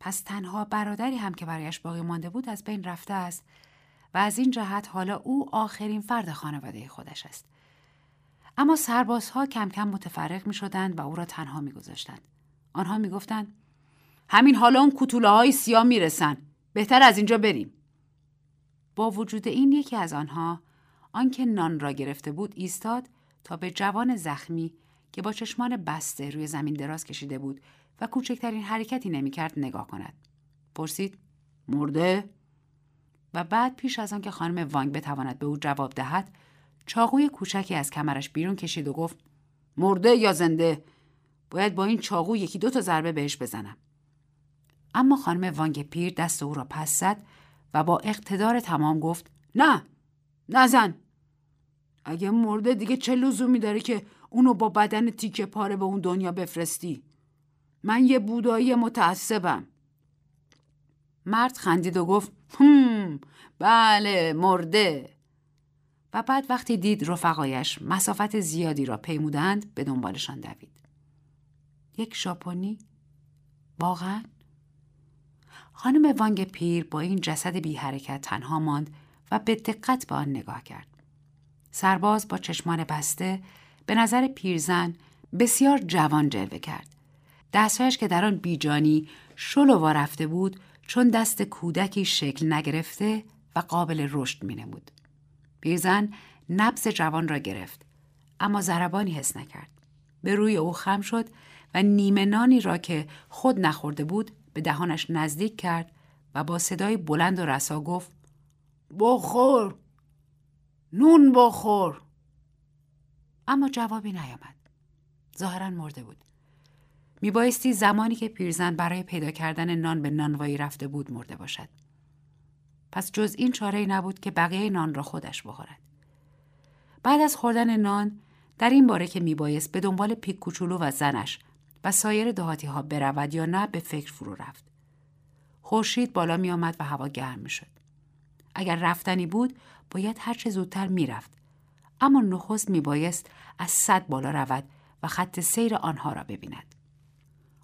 پس تنها برادری هم که برایش باقی مانده بود از بین رفته است و از این جهت حالا او آخرین فرد خانواده خودش است اما سربازها کم کم متفرق می شدند و او را تنها می گذاشتند. آنها می گفتند همین حالا اون کتوله های سیاه می رسن. بهتر از اینجا بریم. با وجود این یکی از آنها آنکه نان را گرفته بود ایستاد تا به جوان زخمی که با چشمان بسته روی زمین دراز کشیده بود و کوچکترین حرکتی نمی‌کرد نگاه کند. پرسید مرده؟ و بعد پیش از آنکه خانم وانگ بتواند به او جواب دهد چاقوی کوچکی از کمرش بیرون کشید و گفت مرده یا زنده باید با این چاقو یکی دو تا ضربه بهش بزنم اما خانم وانگ پیر دست او را پس زد و با اقتدار تمام گفت نه نزن اگه مرده دیگه چه لزومی داره که اونو با بدن تیکه پاره به اون دنیا بفرستی. من یه بودایی متعصبم. مرد خندید و گفت هم بله مرده. و بعد وقتی دید رفقایش مسافت زیادی را پیمودند به دنبالشان دوید. یک ژاپنی واقعا؟ خانم وانگ پیر با این جسد بی حرکت تنها ماند و به دقت به آن نگاه کرد. سرباز با چشمان بسته به نظر پیرزن بسیار جوان جلوه کرد دستهایش که در آن بیجانی شلو رفته بود چون دست کودکی شکل نگرفته و قابل رشد می نمود. پیرزن نبز جوان را گرفت اما ضربانی حس نکرد. به روی او خم شد و نیمه نانی را که خود نخورده بود به دهانش نزدیک کرد و با صدای بلند و رسا گفت بخور نون بخور اما جوابی نیامد. ظاهرا مرده بود. میبایستی زمانی که پیرزن برای پیدا کردن نان به نانوایی رفته بود مرده باشد. پس جز این چاره نبود که بقیه نان را خودش بخورد. بعد از خوردن نان در این باره که میبایست به دنبال پیک کوچولو و زنش و سایر دهاتی ها برود یا نه به فکر فرو رفت. خورشید بالا می آمد و هوا گرم می شد. اگر رفتنی بود باید هرچه زودتر می‌رفت. اما نخست میبایست از صد بالا رود و خط سیر آنها را ببیند.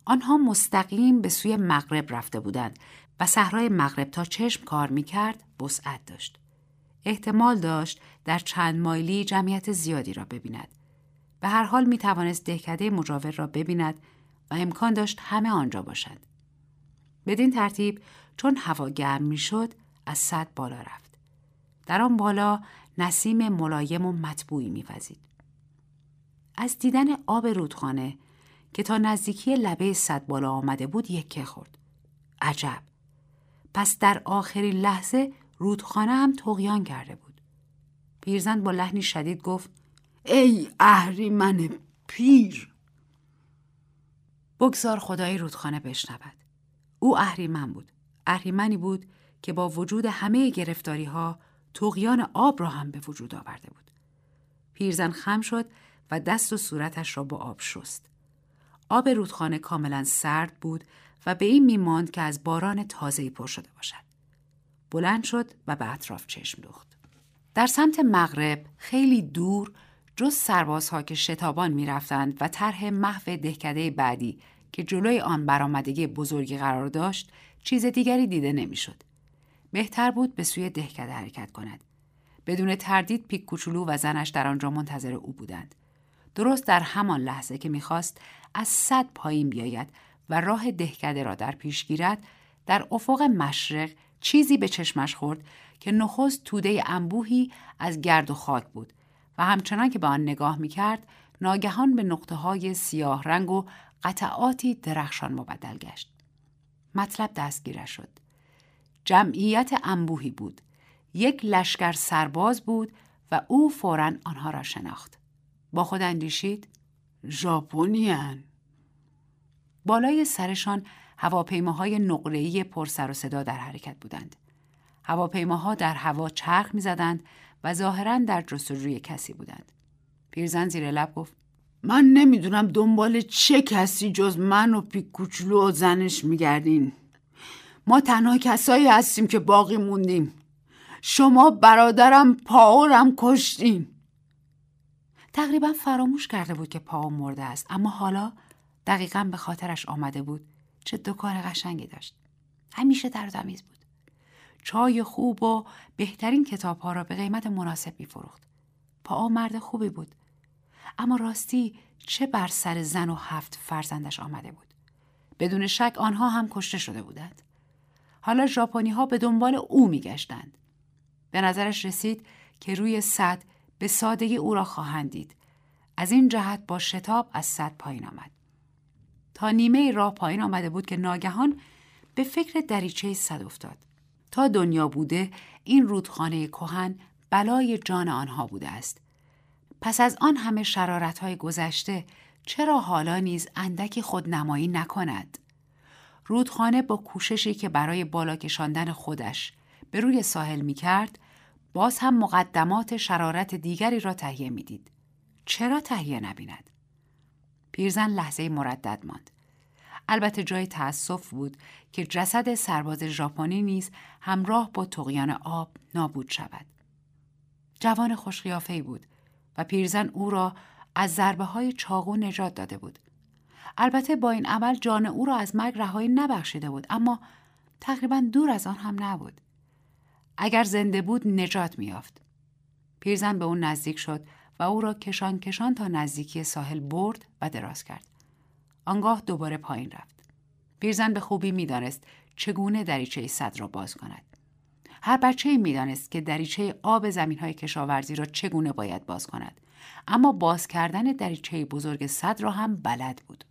آنها مستقیم به سوی مغرب رفته بودند و صحرای مغرب تا چشم کار می‌کرد وسعت داشت. احتمال داشت در چند مایلی جمعیت زیادی را ببیند. به هر حال می توانست دهکده مجاور را ببیند و امکان داشت همه آنجا باشند. بدین ترتیب چون هوا گرم می‌شد از صد بالا رفت. در آن بالا نسیم ملایم و مطبوعی میوزید. از دیدن آب رودخانه که تا نزدیکی لبه صد بالا آمده بود یکه خورد. عجب! پس در آخرین لحظه رودخانه هم تغیان کرده بود. پیرزن با لحنی شدید گفت ای اهریمن پیر! بگذار خدای رودخانه بشنود. او اهریمن بود. اهریمنی بود که با وجود همه گرفتاری ها توقیان آب را هم به وجود آورده بود. پیرزن خم شد و دست و صورتش را با آب شست. آب رودخانه کاملا سرد بود و به این میماند که از باران تازهی پر شده باشد. بلند شد و به اطراف چشم دوخت. در سمت مغرب خیلی دور جز سربازها که شتابان می‌رفتند و طرح محو دهکده بعدی که جلوی آن برآمدگی بزرگی قرار داشت چیز دیگری دیده نمی‌شد. بهتر بود به سوی دهکده حرکت کند. بدون تردید پیک کوچولو و زنش در آنجا منتظر او بودند. درست در همان لحظه که می‌خواست از صد پایین بیاید و راه دهکده را در پیش گیرد در افق مشرق چیزی به چشمش خورد که نخست توده انبوهی از گرد و خاک بود و همچنان که به آن نگاه می کرد ناگهان به نقطه های سیاه رنگ و قطعاتی درخشان مبدل گشت. مطلب دستگیرش شد. جمعیت انبوهی بود. یک لشکر سرباز بود و او فورا آنها را شناخت. با خود اندیشید ژاپنیان بالای سرشان هواپیماهای نقره‌ای پر سر و صدا در حرکت بودند. هواپیماها در هوا چرخ می‌زدند و ظاهرا در جستجوی کسی بودند. پیرزن زیر لب گفت من نمی‌دونم دنبال چه کسی جز من و پیکوچلو و زنش میگردین. ما تنها کسایی هستیم که باقی موندیم. شما برادرم پاورم کشتین. تقریبا فراموش کرده بود که پاو مرده است اما حالا دقیقا به خاطرش آمده بود چه دکان قشنگی داشت. همیشه در تمیز بود. چای خوب و بهترین کتاب ها را به قیمت مناسب می فروخت. پا مرد خوبی بود. اما راستی چه بر سر زن و هفت فرزندش آمده بود. بدون شک آنها هم کشته شده بودند. حالا ژاپنی ها به دنبال او می گشتند. به نظرش رسید که روی صد به سادگی او را خواهند دید. از این جهت با شتاب از صد پایین آمد. تا نیمه راه پایین آمده بود که ناگهان به فکر دریچه صد افتاد. تا دنیا بوده این رودخانه کهن بلای جان آنها بوده است. پس از آن همه شرارت های گذشته چرا حالا نیز اندکی خود نمایی نکند؟ رودخانه با کوششی که برای بالا کشاندن خودش به روی ساحل می کرد باز هم مقدمات شرارت دیگری را تهیه می دید. چرا تهیه نبیند؟ پیرزن لحظه مردد ماند. البته جای تأسف بود که جسد سرباز ژاپنی نیز همراه با تقیان آب نابود شود. جوان خوشقیافه بود و پیرزن او را از ضربه های چاقو نجات داده بود. البته با این عمل جان او را از مرگ رهایی نبخشیده بود اما تقریبا دور از آن هم نبود. اگر زنده بود نجات میافت. پیرزن به اون نزدیک شد و او را کشان کشان تا نزدیکی ساحل برد و دراز کرد. آنگاه دوباره پایین رفت. پیرزن به خوبی می‌دانست چگونه دریچه صد را باز کند. هر بچه ای می‌دانست که دریچه آب زمین های کشاورزی را چگونه باید باز کند. اما باز کردن دریچه بزرگ صد را هم بلد بود.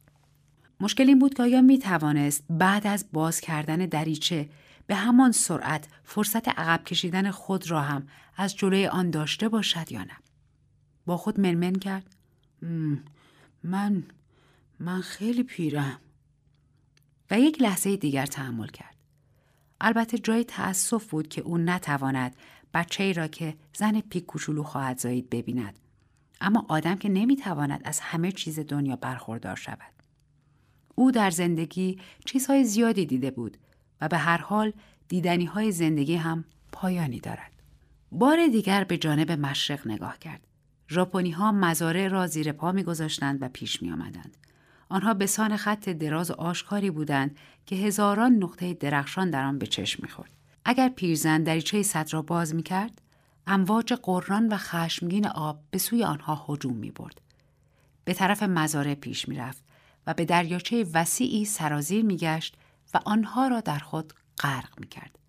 مشکل این بود که آیا می توانست بعد از باز کردن دریچه به همان سرعت فرصت عقب کشیدن خود را هم از جلوی آن داشته باشد یا نه. با خود منمن کرد من من خیلی پیرم و یک لحظه دیگر تحمل کرد. البته جای تأسف بود که او نتواند بچه ای را که زن پیک کوچولو خواهد زایید ببیند. اما آدم که نمی‌تواند از همه چیز دنیا برخوردار شود. او در زندگی چیزهای زیادی دیده بود و به هر حال دیدنی های زندگی هم پایانی دارد. بار دیگر به جانب مشرق نگاه کرد. ژاپنی ها مزارع را زیر پا میگذاشتند و پیش می آمدند. آنها به سان خط دراز و آشکاری بودند که هزاران نقطه درخشان در آن به چشم می‌خورد. اگر پیرزن دریچه سد را باز می کرد، امواج قران و خشمگین آب به سوی آنها هجوم می برد. به طرف مزارع پیش می رفت و به دریاچه وسیعی سرازیر می گشت و آنها را در خود غرق می کرد.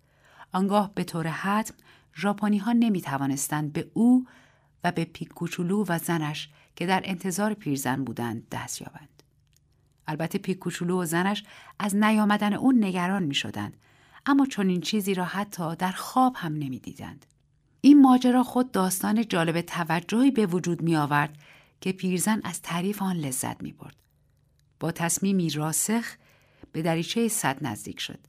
آنگاه به طور حتم ژاپنی ها نمی توانستند به او و به پیکوچولو و زنش که در انتظار پیرزن بودند دست یابند. البته پیکوچولو و زنش از نیامدن اون نگران می شدند. اما این چیزی را حتی در خواب هم نمی دیدند. این ماجرا خود داستان جالب توجهی به وجود می آورد که پیرزن از تعریف آن لذت می برد. با تصمیمی راسخ به دریچه صد نزدیک شد.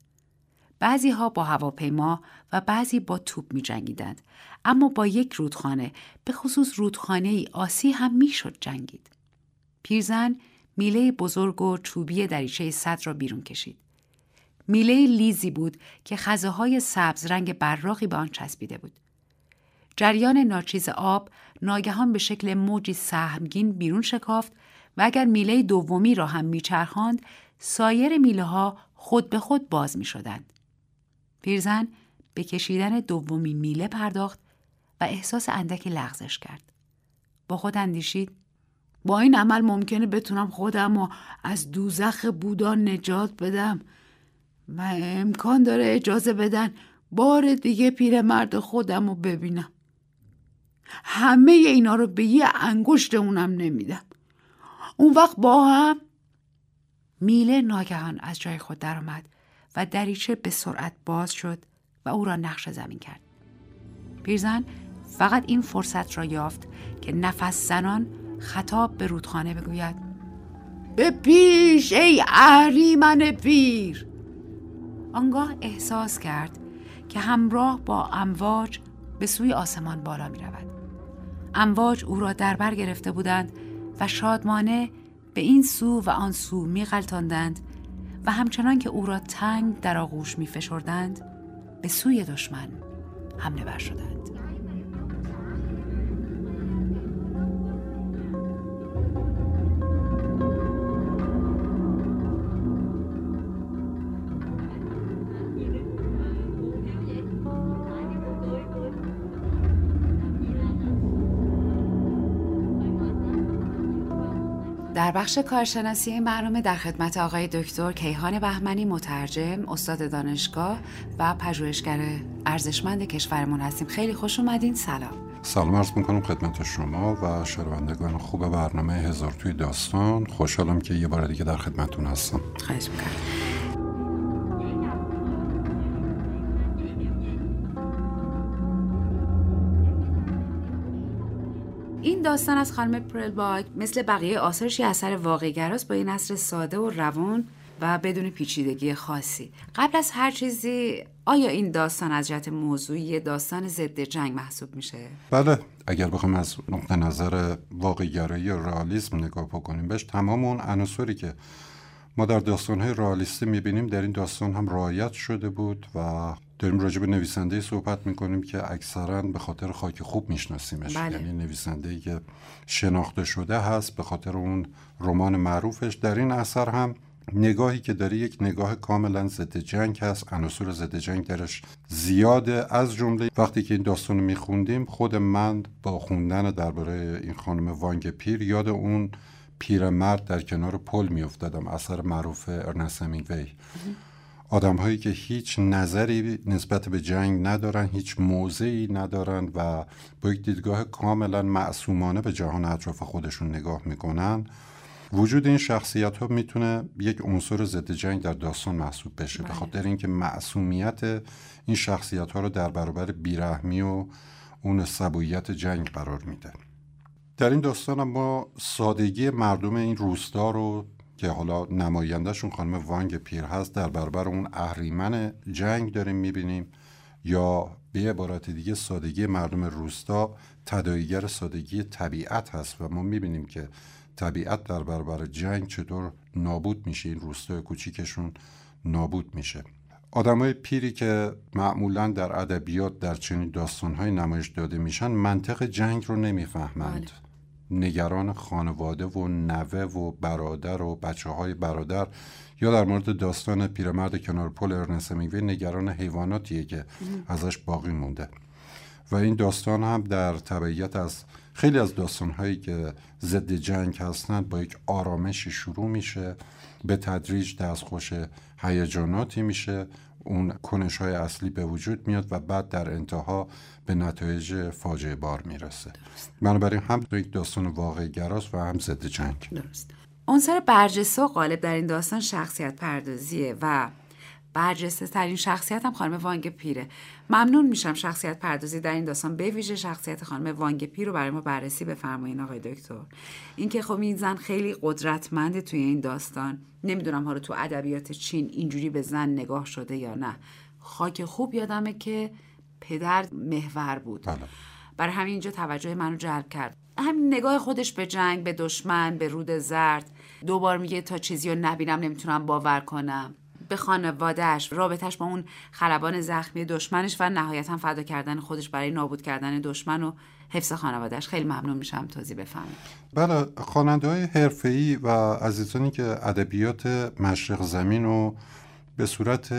بعضی ها با هواپیما و بعضی با توپ می جنگیدند. اما با یک رودخانه به خصوص رودخانه ای آسی هم می شد جنگید. پیرزن میله بزرگ و چوبی دریچه صد را بیرون کشید. میله لیزی بود که خزه های سبز رنگ براقی به آن چسبیده بود. جریان ناچیز آب ناگهان به شکل موجی سهمگین بیرون شکافت و اگر میله دومی را هم میچرخاند سایر میله ها خود به خود باز می شدند. پیرزن به کشیدن دومین میله پرداخت و احساس اندکی لغزش کرد. با خود اندیشید با این عمل ممکنه بتونم خودم رو از دوزخ بودا نجات بدم و امکان داره اجازه بدن بار دیگه پیرمرد خودم رو ببینم همه اینا رو به یه انگشت اونم نمیدم اون وقت با هم میله ناگهان از جای خود درآمد و دریچه به سرعت باز شد و او را نقش زمین کرد. پیرزن فقط این فرصت را یافت که نفس زنان خطاب به رودخانه بگوید. به پیش ای اهریمن پیر! آنگاه احساس کرد که همراه با امواج به سوی آسمان بالا می رود. امواج او را در بر گرفته بودند و شادمانه به این سو و آن سو می غلطاندند و همچنان که او را تنگ در آغوش می فشردند به سوی دشمن حمله بر شدند. بخش کارشناسی این برنامه در خدمت آقای دکتر کیهان بهمنی مترجم استاد دانشگاه و پژوهشگر ارزشمند کشورمون هستیم. خیلی خوش اومدین. سلام. سلام عرض می‌کنم خدمت شما و شنوندگان خوب برنامه هزار توی داستان. خوشحالم که یه بار دیگه در خدمتتون هستم. خواهش می‌کنم. داستان از خانم پرلباک مثل بقیه آثارش یه اثر واقعگراست با این اصر ساده و روان و بدون پیچیدگی خاصی قبل از هر چیزی آیا این داستان از جهت موضوعی داستان ضد جنگ محسوب میشه؟ بله اگر بخوایم از نقطه نظر واقعگرایی و رئالیسم نگاه بکنیم بهش تمام اون عناصری که ما در داستانهای رئالیستی می‌بینیم. در این داستان هم رعایت شده بود و داریم راجع به نویسنده صحبت می‌کنیم که اکثرا به خاطر خاک خوب میشناسیمش. بله. یعنی نویسنده که شناخته شده هست به خاطر اون رمان معروفش. در این اثر هم نگاهی که داره یک نگاه کاملا ضد جنگ هست. عناصر ضد جنگ درش زیاده. از جمله وقتی که این داستان رو میخوندیم خود من با خوندن درباره این خانم وانگ پیر یاد اون پیرمرد در کنار پل میافتادم اثر معروف ارنست همینگوی. آدم هایی که هیچ نظری نسبت به جنگ ندارن هیچ موضعی ندارن و با یک دیدگاه کاملا معصومانه به جهان اطراف خودشون نگاه می‌کنن. وجود این شخصیت ها می‌تونه یک عنصر ضد جنگ در داستان محسوب بشه. به بله. خاطر اینکه معصومیت این شخصیت ها رو در برابر بیرحمی و اون سبویت جنگ قرار میده. در این داستان ما سادگی مردم این روستا رو که حالا نمایندهشون خانم وانگ پیر هست در برابر اون اهریمن جنگ داریم می‌بینیم یا به عبارت دیگه سادگی مردم روستا تداعیگر سادگی طبیعت هست و ما می‌بینیم که طبیعت در برابر جنگ چطور نابود میشه این روستای کوچیکشون نابود میشه آدمای پیری که معمولا در ادبیات در چنین داستانهای نمایش داده میشن منطق جنگ رو نمی‌فهمند بله. نگران خانواده و نوه و برادر و بچه های برادر یا در مورد داستان پیرمرد کنار پل ارنست همینگوی نگران حیواناتیه که ازش باقی مونده. و این داستان هم در تبعیت از خیلی از داستانهایی که ضد جنگ هستند با یک آرامشی شروع میشه به تدریج دستخوش هیجاناتی میشه اون کنش های اصلی به وجود میاد و بعد در انتها به نتایج فاجعه بار می‌رسه. بنابراین هم یک داستان واقعی گراست و هم ضد جنگ. درست. عنصر برجسته و غالب در این داستان شخصیت پردازیه و برجسته ترین شخصیت هم خانم وانگ پیره. ممنون میشم شخصیت پردازی در این داستان به ویژه شخصیت خانم وانگ پیر رو برای ما بررسی بفرمایین آقای دکتر. اینکه خب این زن خیلی قدرتمنده توی این داستان. نمی‌دونم حالا تو ادبیات چین اینجوری به زن نگاه شده یا نه. خاک خوب یادمه که پدر محور بود. بله. برای همین اینجا توجه منو جلب کرد. همین نگاه خودش به جنگ به دشمن به رود زرد. دوبار میگه تا چیزی رو نبینم نمی‌تونم باور کنم. به خانوادهش رابطش با اون خلبان زخمی دشمنش و نهایتا فدا کردن خودش برای نابود کردن دشمن و حفظ خانوادهش خیلی ممنون میشم توضیح بفهمید بله خواننده های حرفه‌ای و عزیزانی که ادبیات مشرق زمین رو به صورت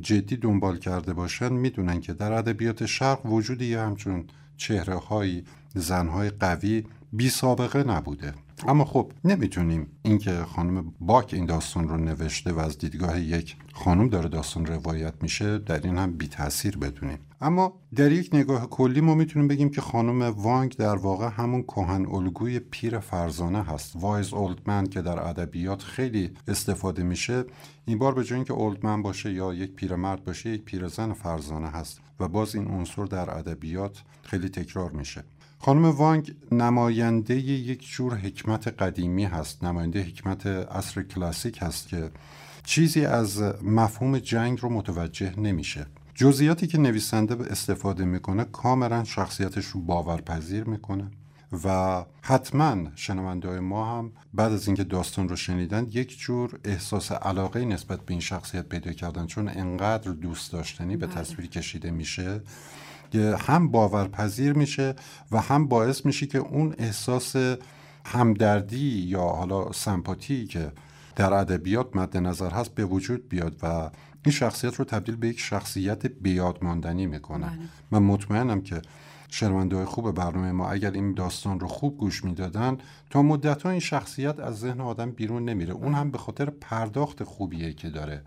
جدی دنبال کرده باشن می‌دونن که در ادبیات شرق وجود یه همچون چهره های زنهای قوی بی سابقه نبوده. اما خب نمی‌تونیم اینکه خانم باک این داستان رو نوشته و از دیدگاه یک خانم داره داستان روایت میشه در این هم بی تاثیر بدونیم. اما در یک نگاه کلی ما می‌تونیم بگیم که خانم وانگ در واقع همون کهن الگوی پیر فرزانه هست. وایز اولدمن که در ادبیات خیلی استفاده میشه این بار به جای اینکه اولدمن باشه یا یک پیرمرد باشه یک پیرزن فرزانه هست و باز این عنصر در ادبیات خیلی تکرار میشه. خانم وانگ نماینده یک جور حکمت قدیمی هست. نماینده حکمت عصر کلاسیک هست که چیزی از مفهوم جنگ رو متوجه نمیشه. جزئیاتی که نویسنده استفاده می‌کنه کاملا شخصیتش رو باورپذیر می‌کنه و حتما شنونده ما هم بعد از اینکه داستان رو شنیدن یک جور احساس علاقه نسبت به این شخصیت پیدا کردن چون انقدر دوست داشتنی به بله. تصویر کشیده میشه. هم باورپذیر میشه و هم باعث میشه که اون احساس همدردی یا حالا سمپاتی که در ادبیات مد نظر هست به وجود بیاد و این شخصیت رو تبدیل به یک شخصیت بیادماندنی می‌کنه. بله. من مطمئنم که شنونده خوب برنامه ما اگر این داستان رو خوب گوش می‌دادن تا مدت این شخصیت از ذهن آدم بیرون نمیره. اون هم به خاطر پرداخت خوبیه که داره.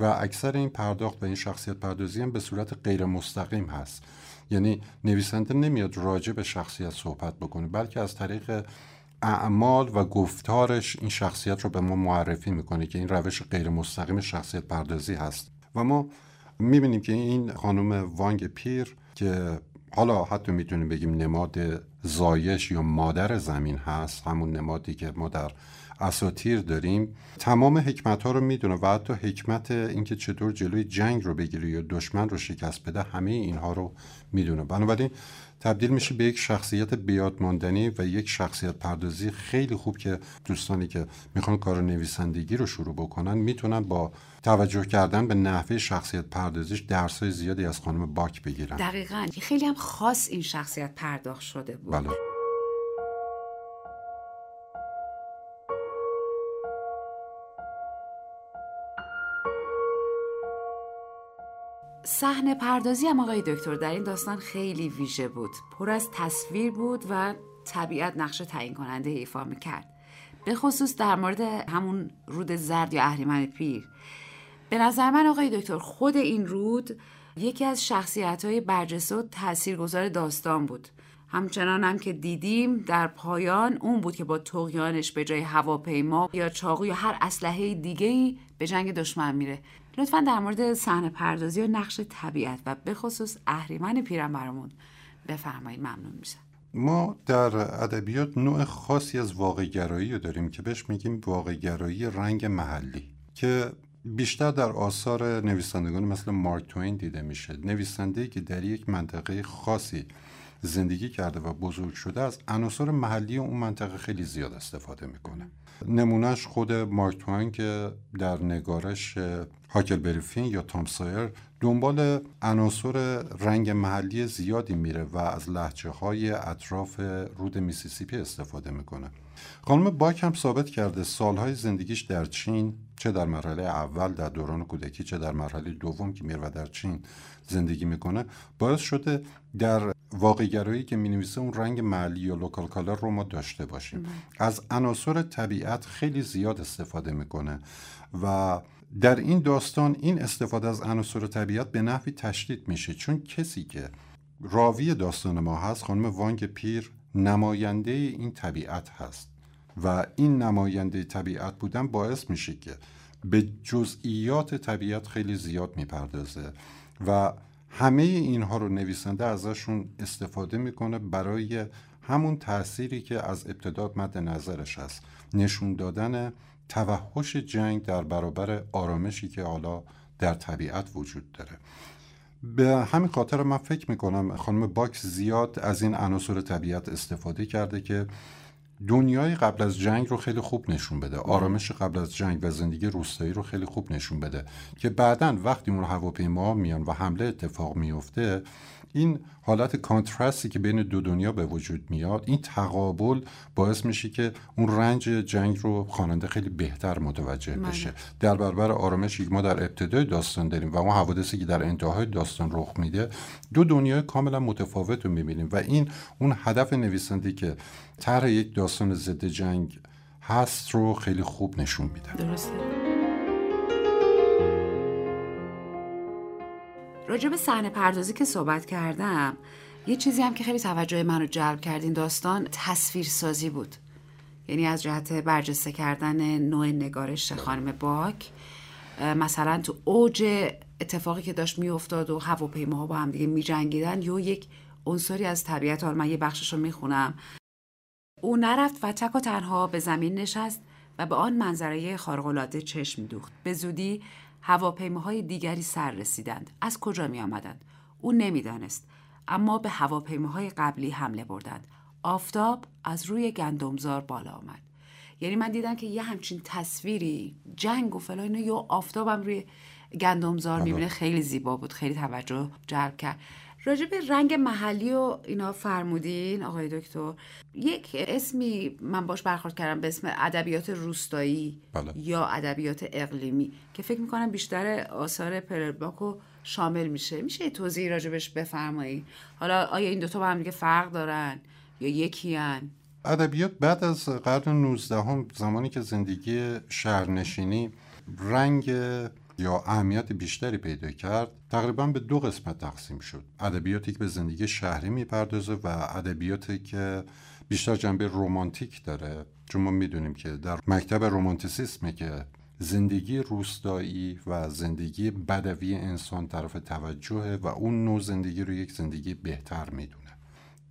و اکثر این پرداخت و این شخصیت پردازی هم به صورت غیر مستقیم هست. یعنی نویسنده نمیاد راجع به شخصیت صحبت بکنه بلکه از طریق اعمال و گفتارش این شخصیت رو به ما معرفی می‌کنه که این روش غیر مستقیم شخصیت پردازی هست. و ما می‌بینیم که این خانم وانگ پیر که حالا حتی می‌تونیم بگیم نماد زایش یا مادر زمین هست همون نمادی که ما در اساتیر داریم. تمام حکمت ها رو می‌دونه و حتی حکمت اینکه چطور جلوی جنگ رو بگیره یا دشمن رو شکست بده همه اینها رو می‌دونه. بنابراین تبدیل میشه به یک شخصیت بیادماندنی و یک شخصیت پردازی خیلی خوب که دوستانی که می‌خوان کار نویسندگی رو شروع بکنن می‌تونن با توجه کردن به نحوه شخصیت پردازیش درسای زیادی از خانم باک بگیرن. دقیقا. خیلی هم خاص این شخصیت پرداخت شده بود. بله. صحنه پردازی هم آقای دکتر در این داستان خیلی ویژه بود. پر از تصویر بود و طبیعت نقش تعیین کننده ایفا می‌کرد. به خصوص در مورد همون رود زرد یا اهریمن پیر. به نظر من آقای دکتر خود این رود یکی از شخصیت های برجسته و تاثیرگذار داستان بود. همچنان هم که دیدیم در پایان اون بود که با تقیانش به جای هواپیما یا چاقو یا هر اسلحه دیگه به جنگ دشمن میره. لطفا در مورد صحنه پردازی و نقش طبیعت و به خصوص اهریمن پیرم برامون بفرمایید. ممنون میشم. ما در ادبیات نوع خاصی از واقعگرایی رو داریم که بهش میگیم واقعگرایی رنگ محلی که بیشتر در آثار نویسندگان مثل مارک توین دیده میشه. نویسنده که در یک منطقه خاصی زندگی کرده و بزرگ شده از عناصر محلی اون منطقه خیلی زیاد استفاده می‌کنه. نمونهش خود مارک توین که در نگارش هاکلبری فین یا تام سایر دنبال عناصر رنگ محلی زیادی میره و از لهجه های اطراف رود میسیسیپی استفاده می‌کنه. خانم باک هم ثابت کرده سالهای زندگیش در چین چه در مرحله اول در دوران کودکی چه در مرحله دوم که میره و در چین. زندگی می‌کنه باعث شده در واقعگرایی که می‌نویسه اون رنگ محلی یا local color رو ما داشته باشیم. از عناصر طبیعت خیلی زیاد استفاده می‌کنه و در این داستان این استفاده از عناصر طبیعت به نحوی تشدید میشه. چون کسی که راوی داستان ما هست خانم وانگ پیر نماینده این طبیعت هست و این نماینده طبیعت بودن باعث میشه که به جزئیات طبیعت خیلی زیاد می‌پردازه. و همه اینها رو نویسنده ازشون استفاده می‌کنه برای همون تأثیری که از ابتدا مد نظرش هست. نشون دادن توحش جنگ در برابر آرامشی که حالا در طبیعت وجود داره. به همین خاطر من فکر می‌کنم خانم باکس زیاد از این عناصر طبیعت استفاده کرده که دنیای قبل از جنگ رو خیلی خوب نشون بده. آرامش قبل از جنگ و زندگی روستایی رو خیلی خوب نشون بده. که بعدا وقتی اون هواپیما میان و حمله اتفاق میفته این حالت کانترستی که بین دو دنیا به وجود میاد این تقابل باعث میشه که اون رنج جنگ رو خواننده خیلی بهتر متوجه بله. بشه. در برابر آرامشی که ما در ابتدای داستان داریم و اون حوادثی که در انتهای داستان رخ میده دو دنیای کاملا متفاوت رو می‌بینیم و این اون هدف نویسنده که طرح یک داستان ضد جنگ هست رو خیلی خوب نشون میده. درسته. راجع به صحنه پردازی که صحبت کردم یه چیزی هم که خیلی توجه منو جلب کرد این داستان تصویرسازی بود. یعنی از جهت برجسته کردن نوع نگارش خانم باک مثلا تو اوج اتفاقی که داشت میافتاد و هواپیماها با هم دیگه میجنگیدن یا یک عنصری از طبیعت. حالا من یه بخشش رو می‌خونم. او نرفت و تک و تنها به زمین نشست و به آن منظره خارق‌العاده چشم دوخت. به زودی هواپیماهای دیگری سر رسیدند. از کجا می آمدند؟ او نمی‌دانست. اما به هواپیماهای قبلی حمله بردند. آفتاب از روی گندمزار بالا آمد. یعنی من دیدم که یه همچین تصویری جنگ و فلان یا آفتابم روی گندمزار می‌بینه. خیلی زیبا بود. خیلی توجه جلب کرد. راجع به رنگ محلی و اینا فرمودین آقای دکتر یک اسمی من باش برخورد کردم به اسم ادبیات روستایی بله. یا ادبیات اقلیمی که فکر می‌کنم بیشتر آثار پرلباکو شامل میشه میشه توضیحی راجبش بفرمایید حالا آیا این دوتا با هم دیگه فرق دارن یا یکی هن؟ ادبیات بعد از قرن 19 هم زمانی که زندگی شهرنشینی رنگ یا اهمیت بیشتری پیدا کرد تقریبا به دو قسمت تقسیم شد. ادبیاتی که به زندگی شهری می‌پردازه و ادبیاتی که بیشتر جنبه رومانتیک داره. چون ما می‌دونیم که در مکتب رومانتیسیسمه که زندگی روستایی و زندگی بدوی انسان طرف توجهه و اون نوع زندگی رو یک زندگی بهتر می‌دونه.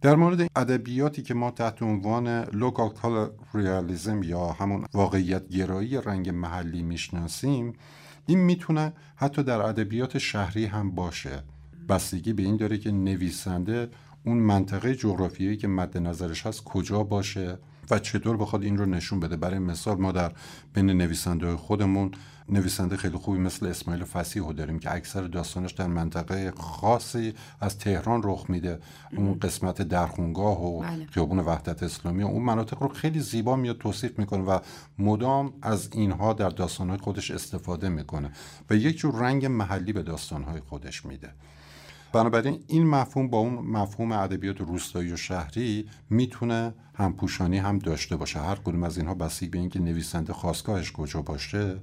در مورد ادبیاتی که ما تحت عنوان local realism یا همون واقعیت گرایی رنگ محلی می‌شناسیم این می‌تونه حتی در ادبیات شهری هم باشه. بستگی به این داره که نویسنده اون منطقه جغرافیایی که مد نظرش هست کجا باشه و چطور بخواد این رو نشون بده. برای مثال ما در بین نویسنده خودمون نویسنده خیلی خوبی مثل اسماعیل فسیحو داریم که اکثر داستانش در منطقه خاصی از تهران رخ میده. اون قسمت درخونگاه و بله. خیابون وحدت اسلامی. و اون مناطق رو خیلی زیبا میاد توصیف می‌کنه و مدام از اینها در داستانهای خودش استفاده می‌کنه و یک جور رنگ محلی به داستانهای خودش میده. بنابراین این مفهوم با اون مفهوم ادبیات روستایی و شهری می‌تونه همپوشانی هم داشته باشه. هر کدوم از اینها بستگی به اینکه نویسنده خواستگاهش کجا باشه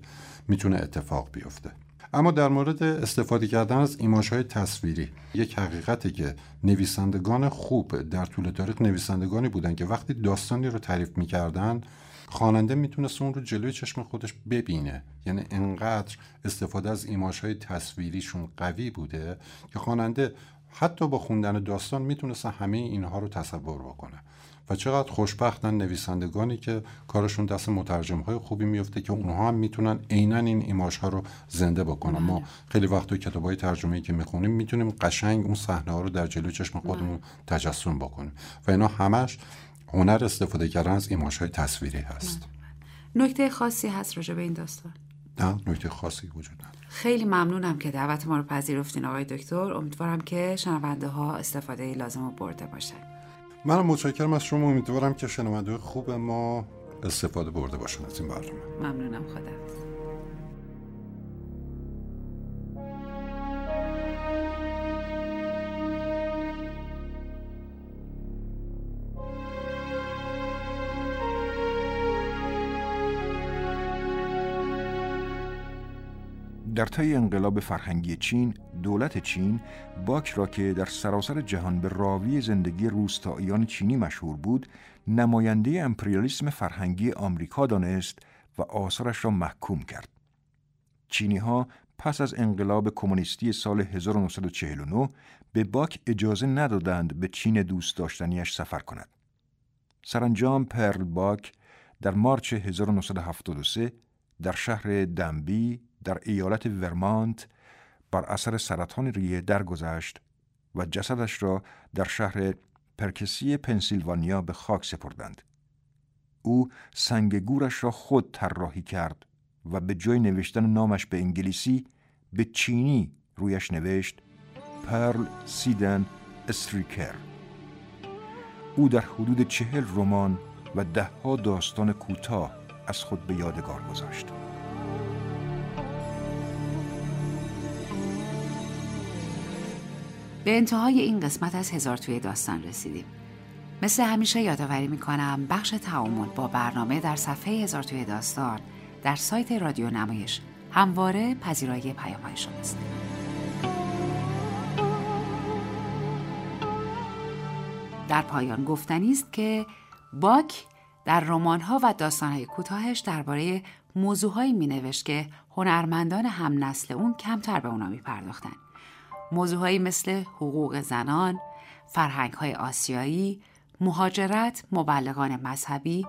می‌تونه اتفاق بیفته. اما در مورد استفاده کردن از ایماش های تصویری یک حقیقتی که نویسندگان خوب در طول تاریخ نویسندگانی بودن که وقتی داستانی رو تعریف می‌کردن خواننده می‌تونست اون رو جلوی چشم خودش ببینه. یعنی انقدر استفاده از ایماش های تصویریشون قوی بوده که خواننده حتی با خوندن داستان می‌تونست همه اینها رو تصور بکنه. و چقدر خوشبختن نویسندگانی که کارشون دست مترجم های خوبی میفته که اونها هم می‌تونن عینا این ایماش ها رو زنده بکنن. ما بله. خیلی وقت تو کتاب های ترجمه که می‌خونیم می‌تونیم قشنگ اون صحنه ها رو در جلوی چشم خودمون بله. تجسم بکنیم. و اینا همش هنر استفاده کردن از ایماش های تصویری هست. بله. نکته خاصی هست راجع به این داستان؟ نه نکته خاصی وجود نداره. خیلی ممنونم که دعوت ما رو پذیرفتین آقای دکتر. امیدوارم که شنونده ها استفاده لازم رو برده باشن. منم متشکرم از شما. امیدوارم که شنونده خوب ما استفاده برده باشن از این برنامه. ممنونم خدا در طی انقلاب فرهنگی چین دولت چین باک را که در سراسر جهان به راوی زندگی روستاییان چینی مشهور بود نماینده امپریالیسم فرهنگی آمریکا دانست و آثارش را محکوم کرد چینی ها پس از انقلاب کمونیستی سال 1949 به باک اجازه ندادند به چین دوست داشتنیش سفر کند. سرانجام پرل باک در مارچ 1973 در شهر دنبی در ایالت ورمانت بر اثر سرطان ریه درگذشت و جسدش را در شهر پرکسی پنسیلوانیا به خاک سپردند. او سنگ گورش را خود طراحی کرد و به جای نوشتن نامش به انگلیسی به چینی رویش نوشت پرل سیدن استریکر او در حدود چهل رمان و دهها داستان کوتاه از خود به یادگار گذاشت. به انتهای این قسمت از هزار توی داستان رسیدیم. مثل همیشه یادآوری می‌کنم بخش تعامل با برنامه در صفحه هزار توی داستان در سایت رادیو نمایش همواره پذیرایی پیام های شماست. در پایان گفتنی است که باک در رمان‌ها و داستان‌های کوتاهش درباره موضوعهایی مینوشت که هنرمندان هم نسل اون کمتر به اونا میپرداختن. موضوعهایی مثل حقوق زنان، فرهنگ‌های آسیایی، مهاجرت، مبلغان مذهبی،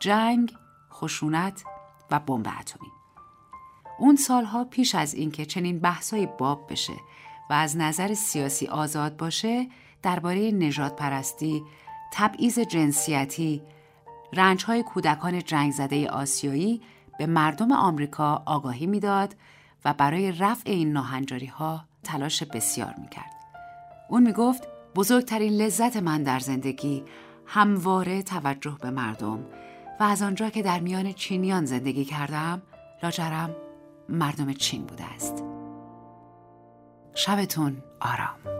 جنگ، خشونت و بمب اتمی. اون سالها پیش از اینکه چنین بحثای باب بشه و از نظر سیاسی آزاد باشه درباره نجات پرستی، تبعیض جنسیتی، رنجهای کودکان جنگ زده آسیایی به مردم آمریکا آگاهی می‌داد و برای رفع این ناهنجاری ها تلاش بسیار می‌کرد. اون می‌گفت بزرگترین لذت من در زندگی همواره توجه به مردم و از آنجا که در میان چینیان زندگی کردم لاجرم مردم چین بوده است. شبتون آرام